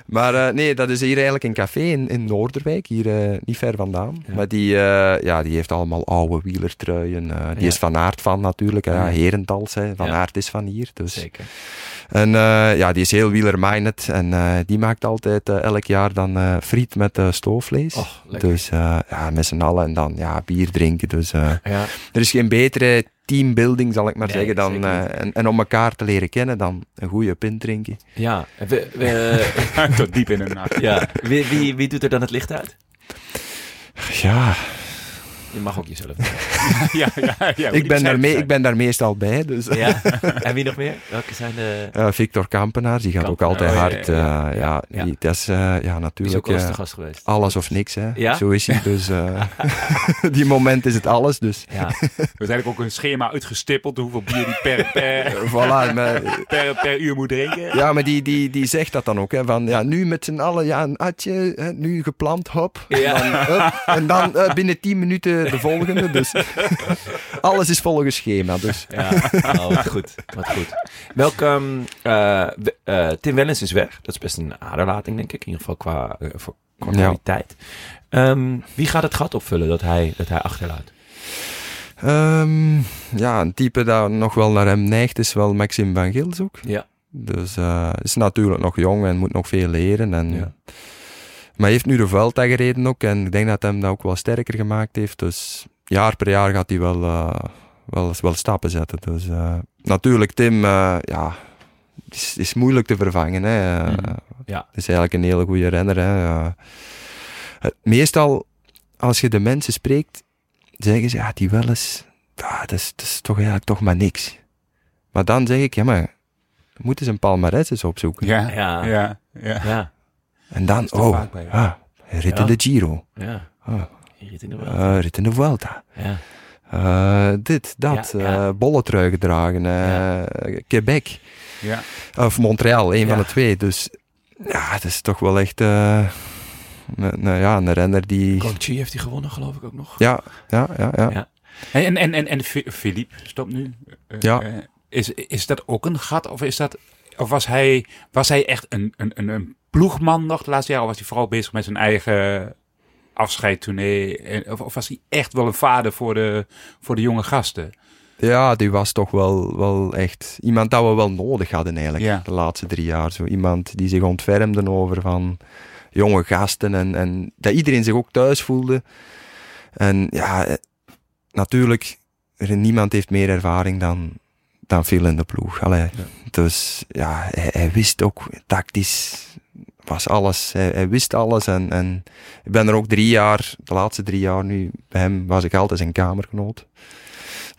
maar eh, nee, dat is hier eigenlijk een café in, in Noorderwijk, hier eh, niet ver vandaan. Ja. Maar die, eh, ja, die heeft allemaal oude wielertruien. die Ja. is van Aert van natuurlijk. Herentals. Hè. Van Ja. Aert is van hier. Dus. Zeker. En eh, ja, die is heel wielerminded. En eh, die maakt altijd eh, elk jaar dan eh, friet met eh, stoofvlees. Lekker. dus eh, ja, met z'n allen en dan ja, bier drinken. Dus eh, Ja. er is geen betere teambuilding, zal ik maar Nee, zeggen, dan, eh, en, en om elkaar te leren kennen, dan een goede pint drinken. Ja, we, we- tot diep in de nacht. ja. Wie, wie, wie doet er dan het licht uit? Ja, Je mag ook jezelf. ja, ja, ja, ik, ben daar mee, ik ben daar meestal bij. Dus. Ja. En wie nog meer? Welke zijn de... Eh, Victor Kampenaar, die gaat Kampenaar, ook altijd oh, hard. ja, Ja. Die, dat is eh, ja, is natuurlijk ook eh, geweest. alles of niks. Hè. Ja? Zo is hij. Dus eh, die moment is het alles. Dus Ja. Er is eigenlijk ook een schema uitgestippeld hoeveel bier die per, per, voilà. Maar, per, per uur moet drinken. ja, maar die, die, die zegt dat dan ook. Hè, van, ja, nu met z'n allen, ja, een atje, hè, nu gepland, hop. Ja. Dan, hup, en dan eh, binnen 10 minuten de volgende. Dus alles is volgens schema. Dus. Ja, oh, wat goed. Wat goed. Welk, ehm, eh, eh, Tim Wellens is weg. Dat is best een aderlating, denk ik. In ieder geval qua, eh, voor, qua Ja. kwaliteit. Ehm, wie gaat het gat opvullen dat hij, dat hij achterlaat? Ehm, ja, een type dat nog wel naar hem neigt is wel Maxime van Gils ook. Ja. Dus eh is natuurlijk nog jong en moet nog veel leren. En, Ja. Maar hij heeft nu de Vuelta gereden ook. En ik denk dat hem dat ook wel sterker gemaakt heeft. Dus jaar per jaar gaat hij wel, eh, wel, wel stappen zetten. Dus eh, natuurlijk, Tim, eh, ja, is, is moeilijk te vervangen. Hè. Eh, Mhm. Ja. Is eigenlijk een hele goede renner. Hè. Het- meestal, als je de mensen spreekt, zeggen ze, ja, die wel eens, dat, is, dat is toch eigenlijk toch maar niks. Maar dan zeg ik, ja, maar moeten ze een palmarès eens opzoeken. Ja, Ja. ja, ja. Ja. En dan, oh, vaak bij, ah, rit Ja. in de Giro, Ja. Je zit in de wel. eh, rit in de Vuelta. Ja. Eh, dit, dat, Ja, ja. eh, bolletrui gedragen, eh, Quebec ja. of Montreal, een Ja. van de twee. Dus ja, het is toch wel echt eh, een, een- ja, een renner die... Guangxi heeft hij gewonnen, geloof ik ook nog. Ja, ja, ja, ja. Ja. En, en, en, en Philippe stopt nu. Ja. is, is dat ook een gat? Of, is dat, of was, hij, was hij echt een, een, een, een ploegman nog de laatste jaren? Of was hij vooral bezig met zijn eigen afscheidtournee? Of, of was hij echt wel een vader voor de, voor de jonge gasten? Ja, die was toch wel, wel echt iemand dat we wel nodig hadden eigenlijk Ja. de laatste drie jaar. Zo iemand die zich ontfermde over van jonge gasten en, en dat iedereen zich ook thuis voelde. En ja, eh, natuurlijk, niemand heeft meer ervaring dan, dan Phil in de ploeg. Allee, Dus ja, hij, hij wist ook tactisch was alles. Hij, hij wist alles en, en ik ben er ook drie jaar, de laatste drie jaar nu, bij hem was ik altijd zijn kamergenoot.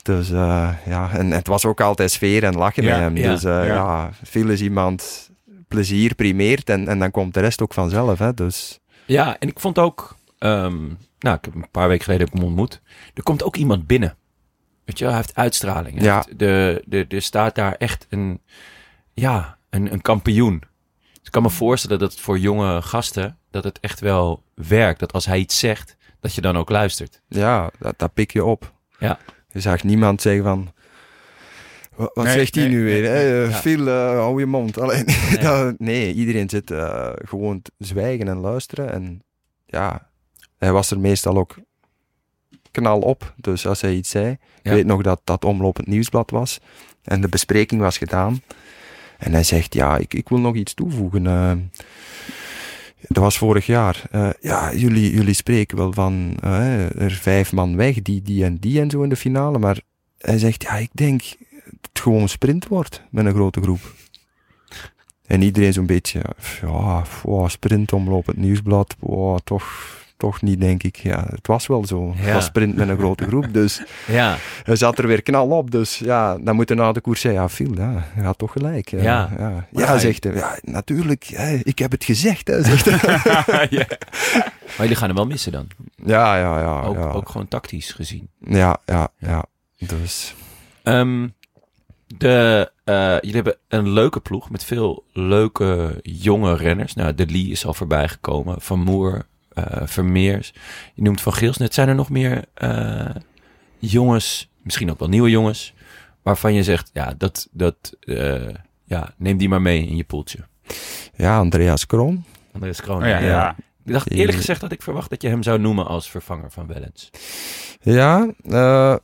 Dus eh, ja, en het was ook altijd sfeer en lachen Ja, bij hem. ja, dus eh, ja. ja. Phil is iemand plezier primeert en, en dan komt de rest ook vanzelf. Hè? Dus Ja, en ik vond ook... ehm, nou, ik heb een paar weken geleden heb ik hem ontmoet. Er komt ook iemand binnen. Weet je hij heeft uitstraling. Hij Ja. heeft de, de, er staat daar echt een... Ja, een, een kampioen. Dus ik kan me voorstellen dat het voor jonge gasten... dat het echt wel werkt. Dat als hij iets zegt, dat je dan ook luistert. ja, dat, dat pik je op. Ja. Je zag niemand zeggen van... "Wa- Wat Nee, zegt hij nee, nu weer? nee, hè? nee. Eh, Ja. Eh, hou je mond. Alleen, Nee. dat- nee, iedereen zit eh, gewoon te zwijgen en luisteren. En ja, hij was er meestal ook knal op. Dus als hij iets zei... Ja. Ik weet nog dat dat omlopend nieuwsblad was. En de bespreking was gedaan. En hij zegt, ja, ik, ik wil nog iets toevoegen. eh. dat was vorig jaar. Eh, ja, jullie, jullie spreken wel van eh, er vijf man weg, die, die en die en zo in de finale. Maar hij zegt, ja, ik denk dat het gewoon sprint wordt met een grote groep. En iedereen zo'n beetje, ja, wow, sprint omlopend nieuwsblad, wow, toch, toch niet, denk ik. Ja, het was wel zo. Het was sprint met een grote groep, dus Ja, hij zat er weer knal op. Dus ja, dan moet je na de koers zeggen, ja, Phil, ja, je had toch gelijk. Ja, Ja. ja. Maar Ja, hij- zegt hij. Ja, natuurlijk, hè, ik heb het gezegd, hè, zegt hij. ja. Maar jullie gaan hem wel missen dan. Ja, ja, ja. Ook, ook gewoon tactisch gezien. Ja, ja, ja. Dus Ehm, de, eh, jullie hebben een leuke ploeg met veel leuke jonge renners. Nou, De Lee is al voorbij gekomen. Van Moer, Vermeers. Je noemt Van Geels net. Zijn er nog meer eh, jongens, misschien ook wel nieuwe jongens, waarvan je zegt, ja, dat, dat, eh, ja, neem die maar mee in je poeltje. ja, Andreas Kroon. Andreas Kroon. Oh ja, ja. Ik dacht eerlijk gezegd dat ik verwacht dat je hem zou noemen als vervanger van Wellens. Ja, eh,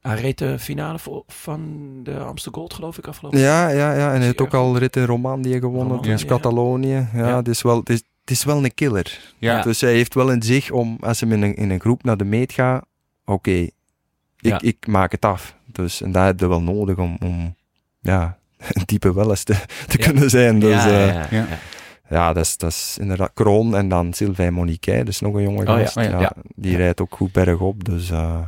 Hij reed de finale van de Amsterdam Gold, geloof ik, afgelopen ja, ja, ja. En hij heeft ook al rit in Romandie gewonnen, Romandie, dus ja. Catalonië. Ja, Ja. Het, is wel, het, is, het is wel een killer. Ja. Dus hij heeft wel in zich om, als hij in een, in een groep naar de meet gaat, oké, ik, Ja. ik maak het af. Dus, en dat heb je wel nodig om, om ja, een type wel eens te, te Ja. kunnen zijn. Dus ja, ja, ja, dat, is, dat is inderdaad Kroon en dan Sylvain Moniquet, dus nog een jonge ja, gast. oh ja, ja. Die rijdt ook goed bergop. Dus eh,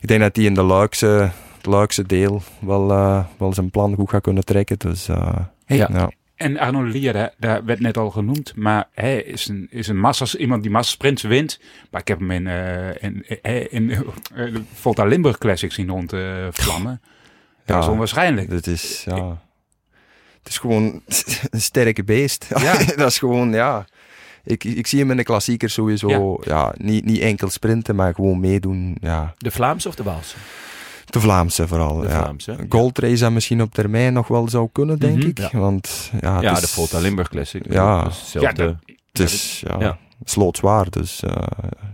ik denk dat hij in de Luikse, het Luikse deel wel, eh, wel zijn plan goed gaat kunnen trekken. Dus eh, Hey, Ja. En Arno Lier, daar, daar werd net al genoemd, maar hij is een, is een massas, iemand die massasprints wint. Maar ik heb hem in, eh in, in, in eh, de Volta Limburg Classic zien rondvlammen. dat is onwaarschijnlijk. Het is, ja... Het is gewoon een sterke beest. Ja. dat is gewoon, ja... Ik, ik zie hem in de klassiekers sowieso, ja. niet, niet enkel sprinten, maar gewoon meedoen, ja. De Vlaamse of de Waalse? De Vlaamse vooral, De ja. Vlaamse. Gold Race dat misschien op termijn nog wel zou kunnen, denk Mhm. ik. Ja. Want, ja, Ja, de Volta Limburg Classic. Ja. Dat hetzelfde. Dat- Het is, ja, slootzwaar, dus... eh,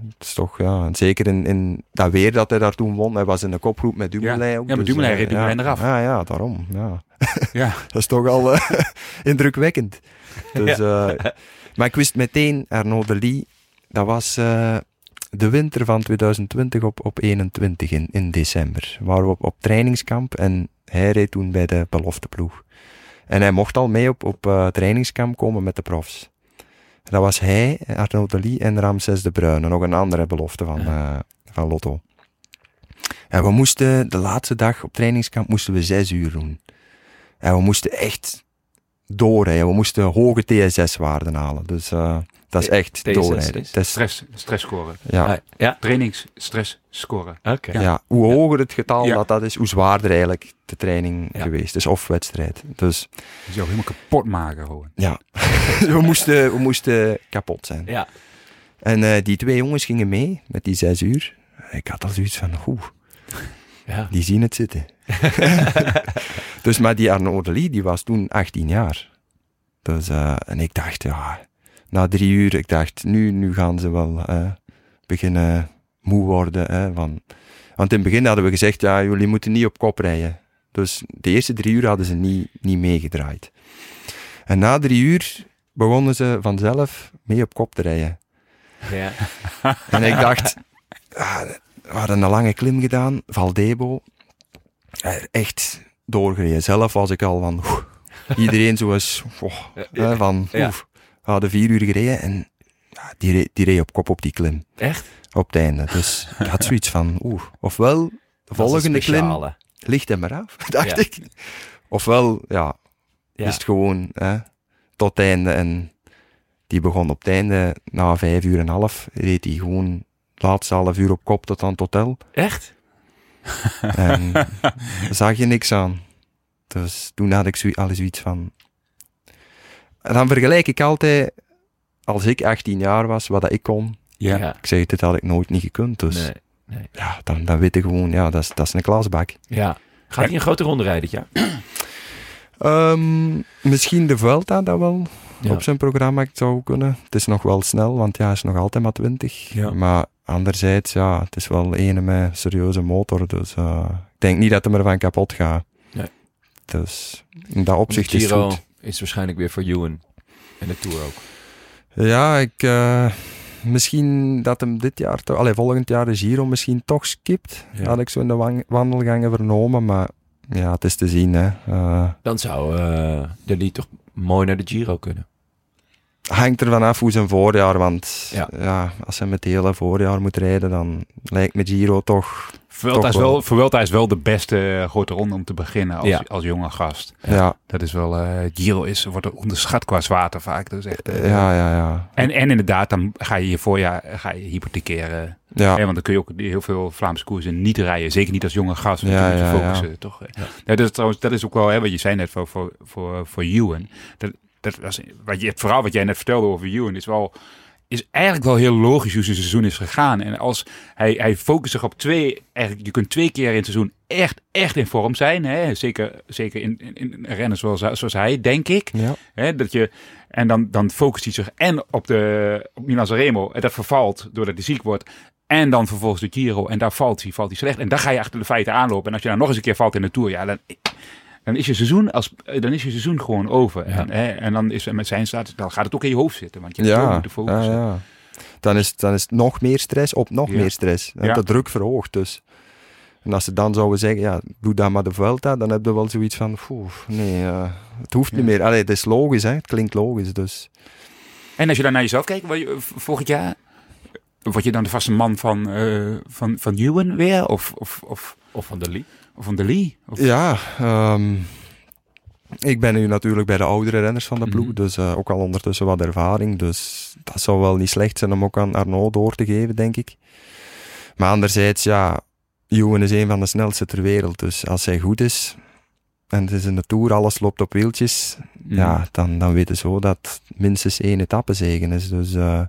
het is toch, ja... En zeker in, in dat weer dat hij daar toen won. Hij was in de kopgroep met Dumoulin ook. Ja, met dus, Dumoulin eh, reed Dumoulin ja. eraf. Ja, ja, daarom, ja. Ja. Dat is toch al eh, indrukwekkend. Dus, eh, maar ik wist meteen, Arnaud de Lee, dat was eh, de winter van 2020 op, op 21 in, in december. Waren we op, op trainingskamp en hij reed toen bij de belofteploeg. En hij mocht al mee op, op eh, trainingskamp komen met de profs. Dat was hij, Arnaud de Lee en Ramses de Bruyne, nog een andere belofte van, eh, van Lotto. En we moesten, de laatste dag op trainingskamp, moesten we zes uur doen. En we moesten echt doorrijden. We moesten hoge TSS-waarden halen. Dus eh, dat is echt doorrijden. is? Is- Stress, stress scoren. ja, Ah, ja, Trainings, stress scoren. oké. ja. hoe hoger het getal Ja. dat dat is, hoe zwaarder eigenlijk de training Ja. geweest is. Of wedstrijd. Dus Je zou helemaal kapot maken gewoon. ja, we, moesten, we moesten kapot zijn. Ja. En eh, die twee jongens gingen mee met die zes uur. Ik had al zoiets van, oeh, Ja. die zien het zitten. dus, maar die Arnaud de Lee, die was toen 18 jaar. Dus, eh, en ik dacht, ja, na drie uur, ik dacht, nu, nu gaan ze wel eh, beginnen moe worden. Hè, van, want in het begin hadden we gezegd, ja, jullie moeten niet op kop rijden. Dus de eerste drie uur hadden ze niet, niet meegedraaid. En na drie uur begonnen ze vanzelf mee op kop te rijden. Ja. En ik dacht, ah, we hadden een lange klim gedaan, Valdebo. Echt doorgereden. Zelf was ik al van, oeh, iedereen zoals, oh, hè, van. We hadden vier uur gereden en ja, die, reed, die reed op kop op die klim, Echt? op het einde. Dus ik had zoiets van, oeh, ofwel de volgende klim ligt hem maar af, dacht Ja. ik. Ofwel, ja, Ja. is het gewoon hè, tot het einde. En die begon op het einde, na vijf uur en een half, reed hij gewoon laatste half uur op kop tot aan het hotel. Echt? En daar zag je niks aan. Dus toen had ik zo, al zoiets van... En dan vergelijk ik altijd, als ik 18 jaar was, wat dat ik kon. Ja. Ik zei, dit had ik nooit niet gekund. Dus Nee. ja, dan, dan weet je gewoon, ja, dat is, dat is een klasbak. Ja. Gaat hij een grote ronde rijden dit jaar? Ehm, misschien de Vuelta dat wel Ja. op zijn programma zou kunnen. Het is nog wel snel, want ja, hij is nog altijd maar 20. Ja. Maar anderzijds, ja, het is wel een met een serieuze motor. Dus eh, ik denk niet dat hij ervan kapot gaat. Nee. Dus in dat opzicht is het goed. Is waarschijnlijk weer voor Ewan. En de Tour ook. Ja, ik... eh, misschien dat hem dit jaar, toch, volgend jaar de Giro misschien toch skipt. Ja. Had ik zo in de wandelgangen vernomen, maar ja, het is te zien, hè. Eh, Dan zou eh de Lee toch mooi naar de Giro kunnen. hangt er vanaf hoe zijn voorjaar, want Ja. ja. als hij met het hele voorjaar moet rijden, dan lijkt me Giro toch... Vuelta is, wel. Vuelta is wel de beste eh, grote ronde om te beginnen als, Ja. als jonge gast. Ja, Dat is wel, eh Giro is, wordt onderschat qua zwaarte vaak. Is echt, eh, ja, ja, ja. En, en inderdaad, dan ga je je voorjaar ga je hypothekeren. ja. Hè, want dan kun je ook heel veel Vlaamse koersen niet rijden. Zeker niet als jonge gast. want Ja, ja, ja. focussen, Toch? Ja. dat, is trouwens, dat is ook wel, hè, wat je zei net voor, voor, voor, voor Ewan. Dat, dat was, wat je, het verhaal wat jij net vertelde over Ewan is wel... Is eigenlijk wel heel logisch hoe zijn seizoen is gegaan. En als hij, hij focust zich op twee, eigenlijk, je kunt twee keer in het seizoen echt, echt in vorm zijn. Hè? Zeker, zeker in, in, in rennen zoals, zoals hij, denk ik. ja. Hè, dat je, en dan, dan focust hij zich en op, de, op Milan Sanremo. En dat vervalt doordat hij ziek wordt. En dan vervolgens de Giro. En daar valt hij, valt hij slecht. En dan ga je achter de feiten aanlopen. En als je dan nog eens een keer valt in de Tour. Ja, dan, dan, is, je seizoen als, dan is je seizoen gewoon over. Ja. En, hè, en dan is met zijn status, dan gaat het ook in je hoofd zitten. Want je hebt Ja, moeten ja, focussen. ja. Dan, is, dan is het nog meer stress op nog Ja. meer stress. En Ja. de druk verhoogt dus. En als ze dan zouden zeggen, ja, doe dan maar de Vuelta, dan heb je wel zoiets van, poeh, nee, eh, het hoeft niet meer. Allee, het is logisch, hè? het klinkt logisch. Dus. En als je dan naar jezelf kijkt, wat je, volgend jaar... Word je dan de vaste man van, eh van, van Ewan weer? Of, of, of, Of van de Lee. Of van de Lee? Of, Ja, ehm, ik ben nu natuurlijk bij de oudere renners van de ploeg, Mhm. dus eh, ook al ondertussen wat ervaring. Dus dat zou wel niet slecht zijn om ook aan Arnaud door te geven, denk ik. Maar anderzijds, ja, Ewan is een van de snelste ter wereld. Dus als hij goed is, en het is in de Tour, alles loopt op wieltjes, Mm. ja, dan, dan weten ze zo dat minstens één etappe zegen is. Dus eh,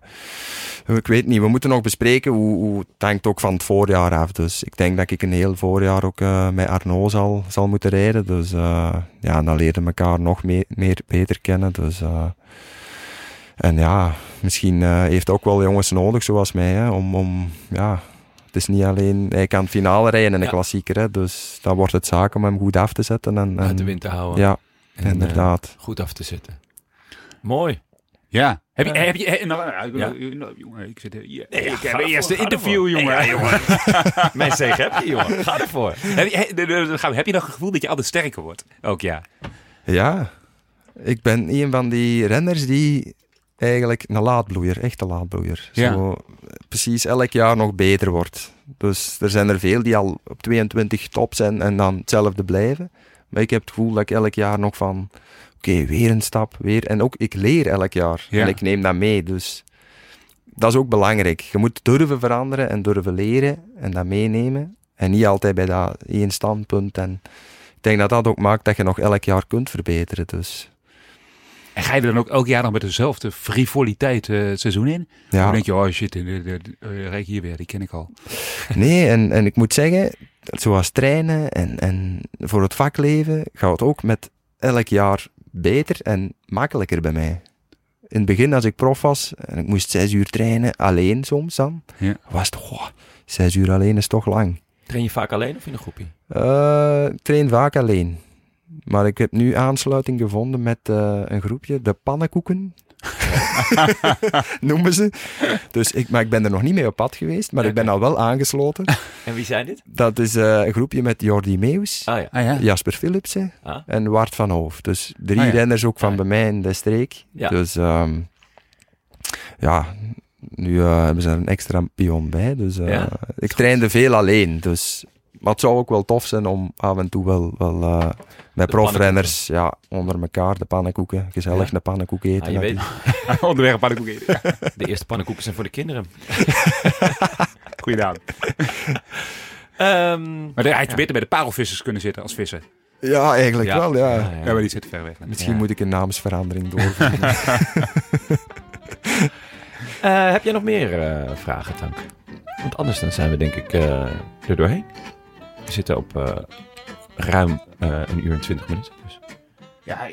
ik weet niet, we moeten nog bespreken hoe, hoe het hangt ook van het voorjaar af. Dus ik denk dat ik een heel voorjaar ook eh, met Arnaud zal, zal moeten rijden. Dus eh, ja, dan leren we elkaar nog meer, meer beter kennen. Dus, en ja, misschien heeft ook wel jongens nodig zoals mij, hè, om, om ja, het is niet alleen, hij kan het finale rijden in een Ja. klassieker, hè, dus dan wordt het zaak om hem goed af te zetten. En, en, Uit de wind te houden. Ja, En, eh, inderdaad. goed af te zetten. Mooi. Ja. Heb je, Ja. heb je, eh, nou, nou, Ja. jongen, ik zit hier. Nee, ja, ik heb eerst de interview, jongen. Ja, jongen. Mijn heb je, jongen. Ga ervoor. heb, je, heb je nog het gevoel dat je altijd sterker wordt? Elk jaar. Ja, ik ben een van die renners die eigenlijk een laadbloeier, echt een laadbloeier. Ja. Zo, precies elk jaar nog beter wordt. Dus er zijn er veel die al op 22 top zijn en dan hetzelfde blijven. Maar ik heb het gevoel dat ik elk jaar nog van, oké, weer een stap, weer. En ook, ik leer elk jaar. Ja. En ik neem dat mee, dus dat is ook belangrijk. Je moet durven veranderen en durven leren en dat meenemen. En niet altijd bij dat één standpunt. En ik denk dat dat ook maakt dat je nog elk jaar kunt verbeteren. Dus En ga je er dan ook elk jaar nog met dezelfde frivoliteit eh, het seizoen in? Ja, denk je, oh shit, de, de, de, eh, rijk hier weer, die ken ik al. nee, en, en ik moet zeggen, zoals trainen en, en voor het vakleven gaat het ook met elk jaar beter en makkelijker bij mij. In het begin, als ik prof was en ik moest zes uur trainen, alleen soms dan, Ja. was het, oh, zes uur alleen is toch lang. Train je vaak alleen of in een groepje? Eh, ik train vaak alleen. Maar ik heb nu aansluiting gevonden met eh, een groepje, de pannenkoeken. Noemen ze. Dus ik, maar ik ben er nog niet mee op pad geweest, maar ik ben al wel aangesloten. En wie zijn dit? Dat is eh, een groepje met Jordi Meus, Ah ja. Ah ja. Jasper Philipsen Ah. en Wart van Hoof. Dus drie Ah ja. renners ook van Ah ja. bij mij in de streek. Ja. Dus ehm, ja, nu eh, hebben ze er een extra pion bij. Dus eh, Ja. ik trainde veel alleen. Dus, maar het zou ook wel tof zijn om af en toe wel, wel eh, met profrenners ja, onder elkaar de pannenkoeken, gezellig Ja. een pannenkoek eten. Ah, je weet. Onderweg een pannenkoek eten. Ja. de eerste pannenkoeken zijn voor de kinderen. Goedenavond. Ehm, Maar dan had je beter bij de parelvissers kunnen zitten als vissen. Ja, eigenlijk ja. wel, ja. Ja, Ja, maar die zitten ver weg. Misschien Ja. moet ik een naamsverandering doorvoeren. Eh, heb jij nog meer eh, vragen, Tank? Want anders dan zijn we denk ik eh, er doorheen. We zitten op eh, ruim eh, een uur en twintig minuten. Dus. Ja,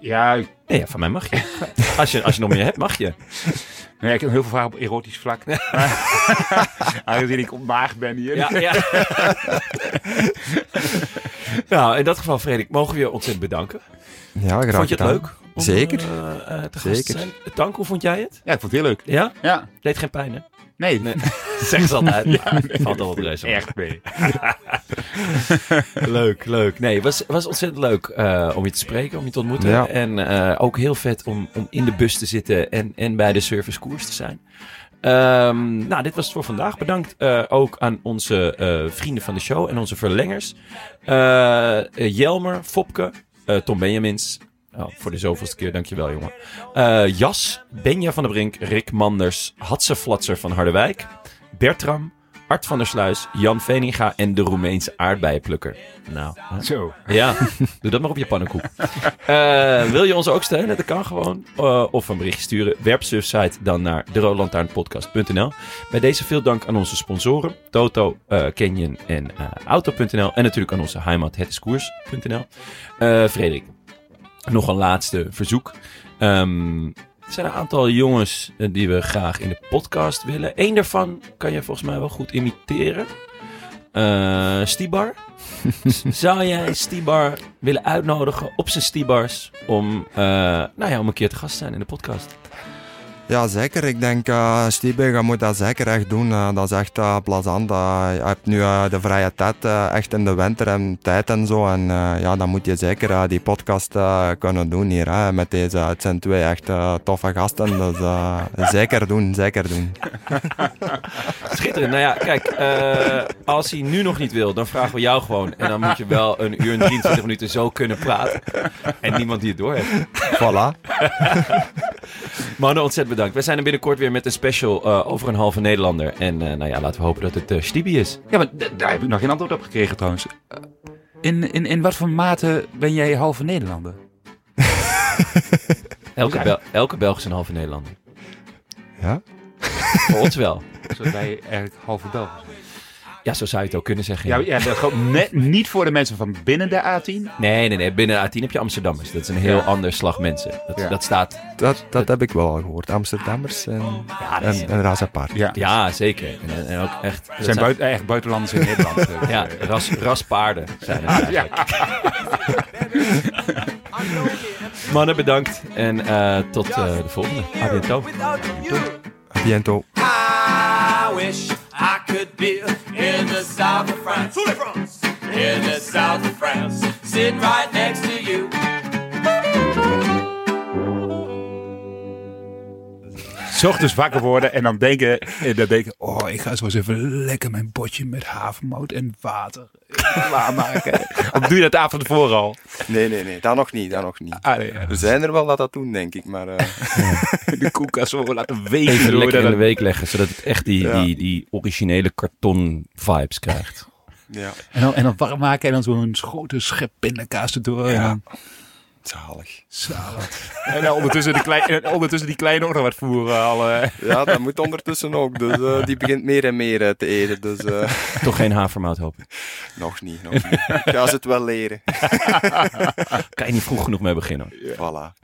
ja, Nee, ja, van mij mag je. als, je. als je nog meer hebt, mag je. nee, ik heb heel veel vragen op erotisch vlak. Aangezien ik ontmaagd ben hier. Ja, ja. nou, in dat geval, Frederik, mogen we je ontzettend bedanken. ja, graag vond je het leuk? om, Zeker. eh, eh, te Zeker. zijn? Tank, hoe vond jij het? Ja, ik vond het heel leuk. Ja? Ja, Deed geen pijn, hè? Nee, Nee. Zeg ze altijd. Valt al wat reuze. echt mee. Leuk, leuk. Nee, het was, was ontzettend leuk eh, om je te spreken, om je te ontmoeten. Ja. En eh, ook heel vet om, om in de bus te zitten en, en bij de service koers te zijn. Ehm, nou, dit was het voor vandaag. Bedankt eh, ook aan onze eh, vrienden van de show en onze verlengers. Jelmer, Fopke, eh, Tom Benjamins. Oh, voor de zoveelste keer, dankjewel jongen. Eh, Jas, Benja van der Brink, Rick Manders, Hatse Flatser van Harderwijk, Bertram, Art van der Sluis, Jan Veninga en de Roemeense aardbeienplukker. Nou, hè? Zo. ja, doe dat maar op je pannenkoek. Eh, wil je ons ook steunen? Dat kan gewoon. Eh, of een berichtje sturen. Werp site dan naar deroodlantaarnpodcast.nl. Bij deze veel dank aan onze sponsoren. Toto, eh, Canyon en Auto.nl. En natuurlijk aan onze heimat. Eh Frederik, nog een laatste verzoek. Ehm, er zijn een aantal jongens eh, die we graag in de podcast willen. Eén daarvan kan je volgens mij wel goed imiteren. Eh Stibar. Zou jij Stibar willen uitnodigen op zijn Stibars om, eh, nou ja, om een keer te gast te zijn in de podcast? Ja, zeker. Ik denk, uh, Stiebe, je moet dat zeker echt doen. Eh, dat is echt eh, plezant. Eh, je hebt nu eh, de vrije tijd, eh, echt in de winter en tijd en zo. En eh, ja, dan moet je zeker eh, die podcast eh, kunnen doen hier. Hè, met deze, het zijn twee echt eh, toffe gasten. Dus eh, zeker doen, zeker doen. Schitterend. Nou ja, kijk, eh, als hij nu nog niet wil, dan vragen we jou gewoon. En dan moet je wel een uur en 23 minuten zo kunnen praten. En niemand die het door heeft. Voilà. Mannen, ontzettend bedankt. We zijn er binnenkort weer met een special eh, over een halve Nederlander. En eh, nou ja, laten we hopen dat het eh Stibi is. Ja, maar d- daar heb ik nog geen antwoord op gekregen trouwens. In, in, in wat voor mate ben jij halve Nederlander? Elke, Bel elke Belg is een halve Nederlander. Ja? Voor ons wel. Zodat wij eigenlijk halve Belgen zijn. Ja, zo zou je het ook kunnen zeggen. Ja, Ja. ja dat gewoon net niet voor de mensen van binnen de A10. Nee, nee, nee. Binnen A10 heb je Amsterdammers. Dat is een heel Ja. ander slag mensen. Dat, Ja. dat staat... Dat, dat heb ik wel al gehoord. Amsterdammers en, Ja, dat is- en. Ja, ja zeker. En, en ook echt... dat zijn buiten, echt buitenlanders in Nederland. eh, Ja, ras, raspaarden zijn het eigenlijk. Mannen, bedankt. En eh, tot eh, de volgende. A bientôt. A biento. I wish I could be in the south of France. In the south of France. Sitting right next to you. S ochtends wakker worden en dan denken, en dan denken, oh, ik ga zo eens even lekker mijn potje met havermout en water klaarmaken. of doe je dat avond ervoor al? Nee, nee, nee. Dat nog niet. Dat nog niet. Ah, nee, ja. Er zijn er wel dat dat doen, denk ik. Maar eh, De koelkast zo laten wegen. Even door lekker in de week leggen, zodat het echt die, Ja. die, die originele karton vibes krijgt. ja, En dan, en dan warm maken en dan zo'n grote schep pindakaas erdoor. En dan zalig. zalig. En dan ondertussen, de klein, en ondertussen die kleine ook nog wat voeren. Al, eh. Ja, dat moet ondertussen ook. Dus eh, die begint meer en meer eh, te eten. Dus eh, Toch geen havermout hoop ik. nog niet, nog niet. Ik ga ze het wel leren. Kan je niet vroeg genoeg mee beginnen. Voilà.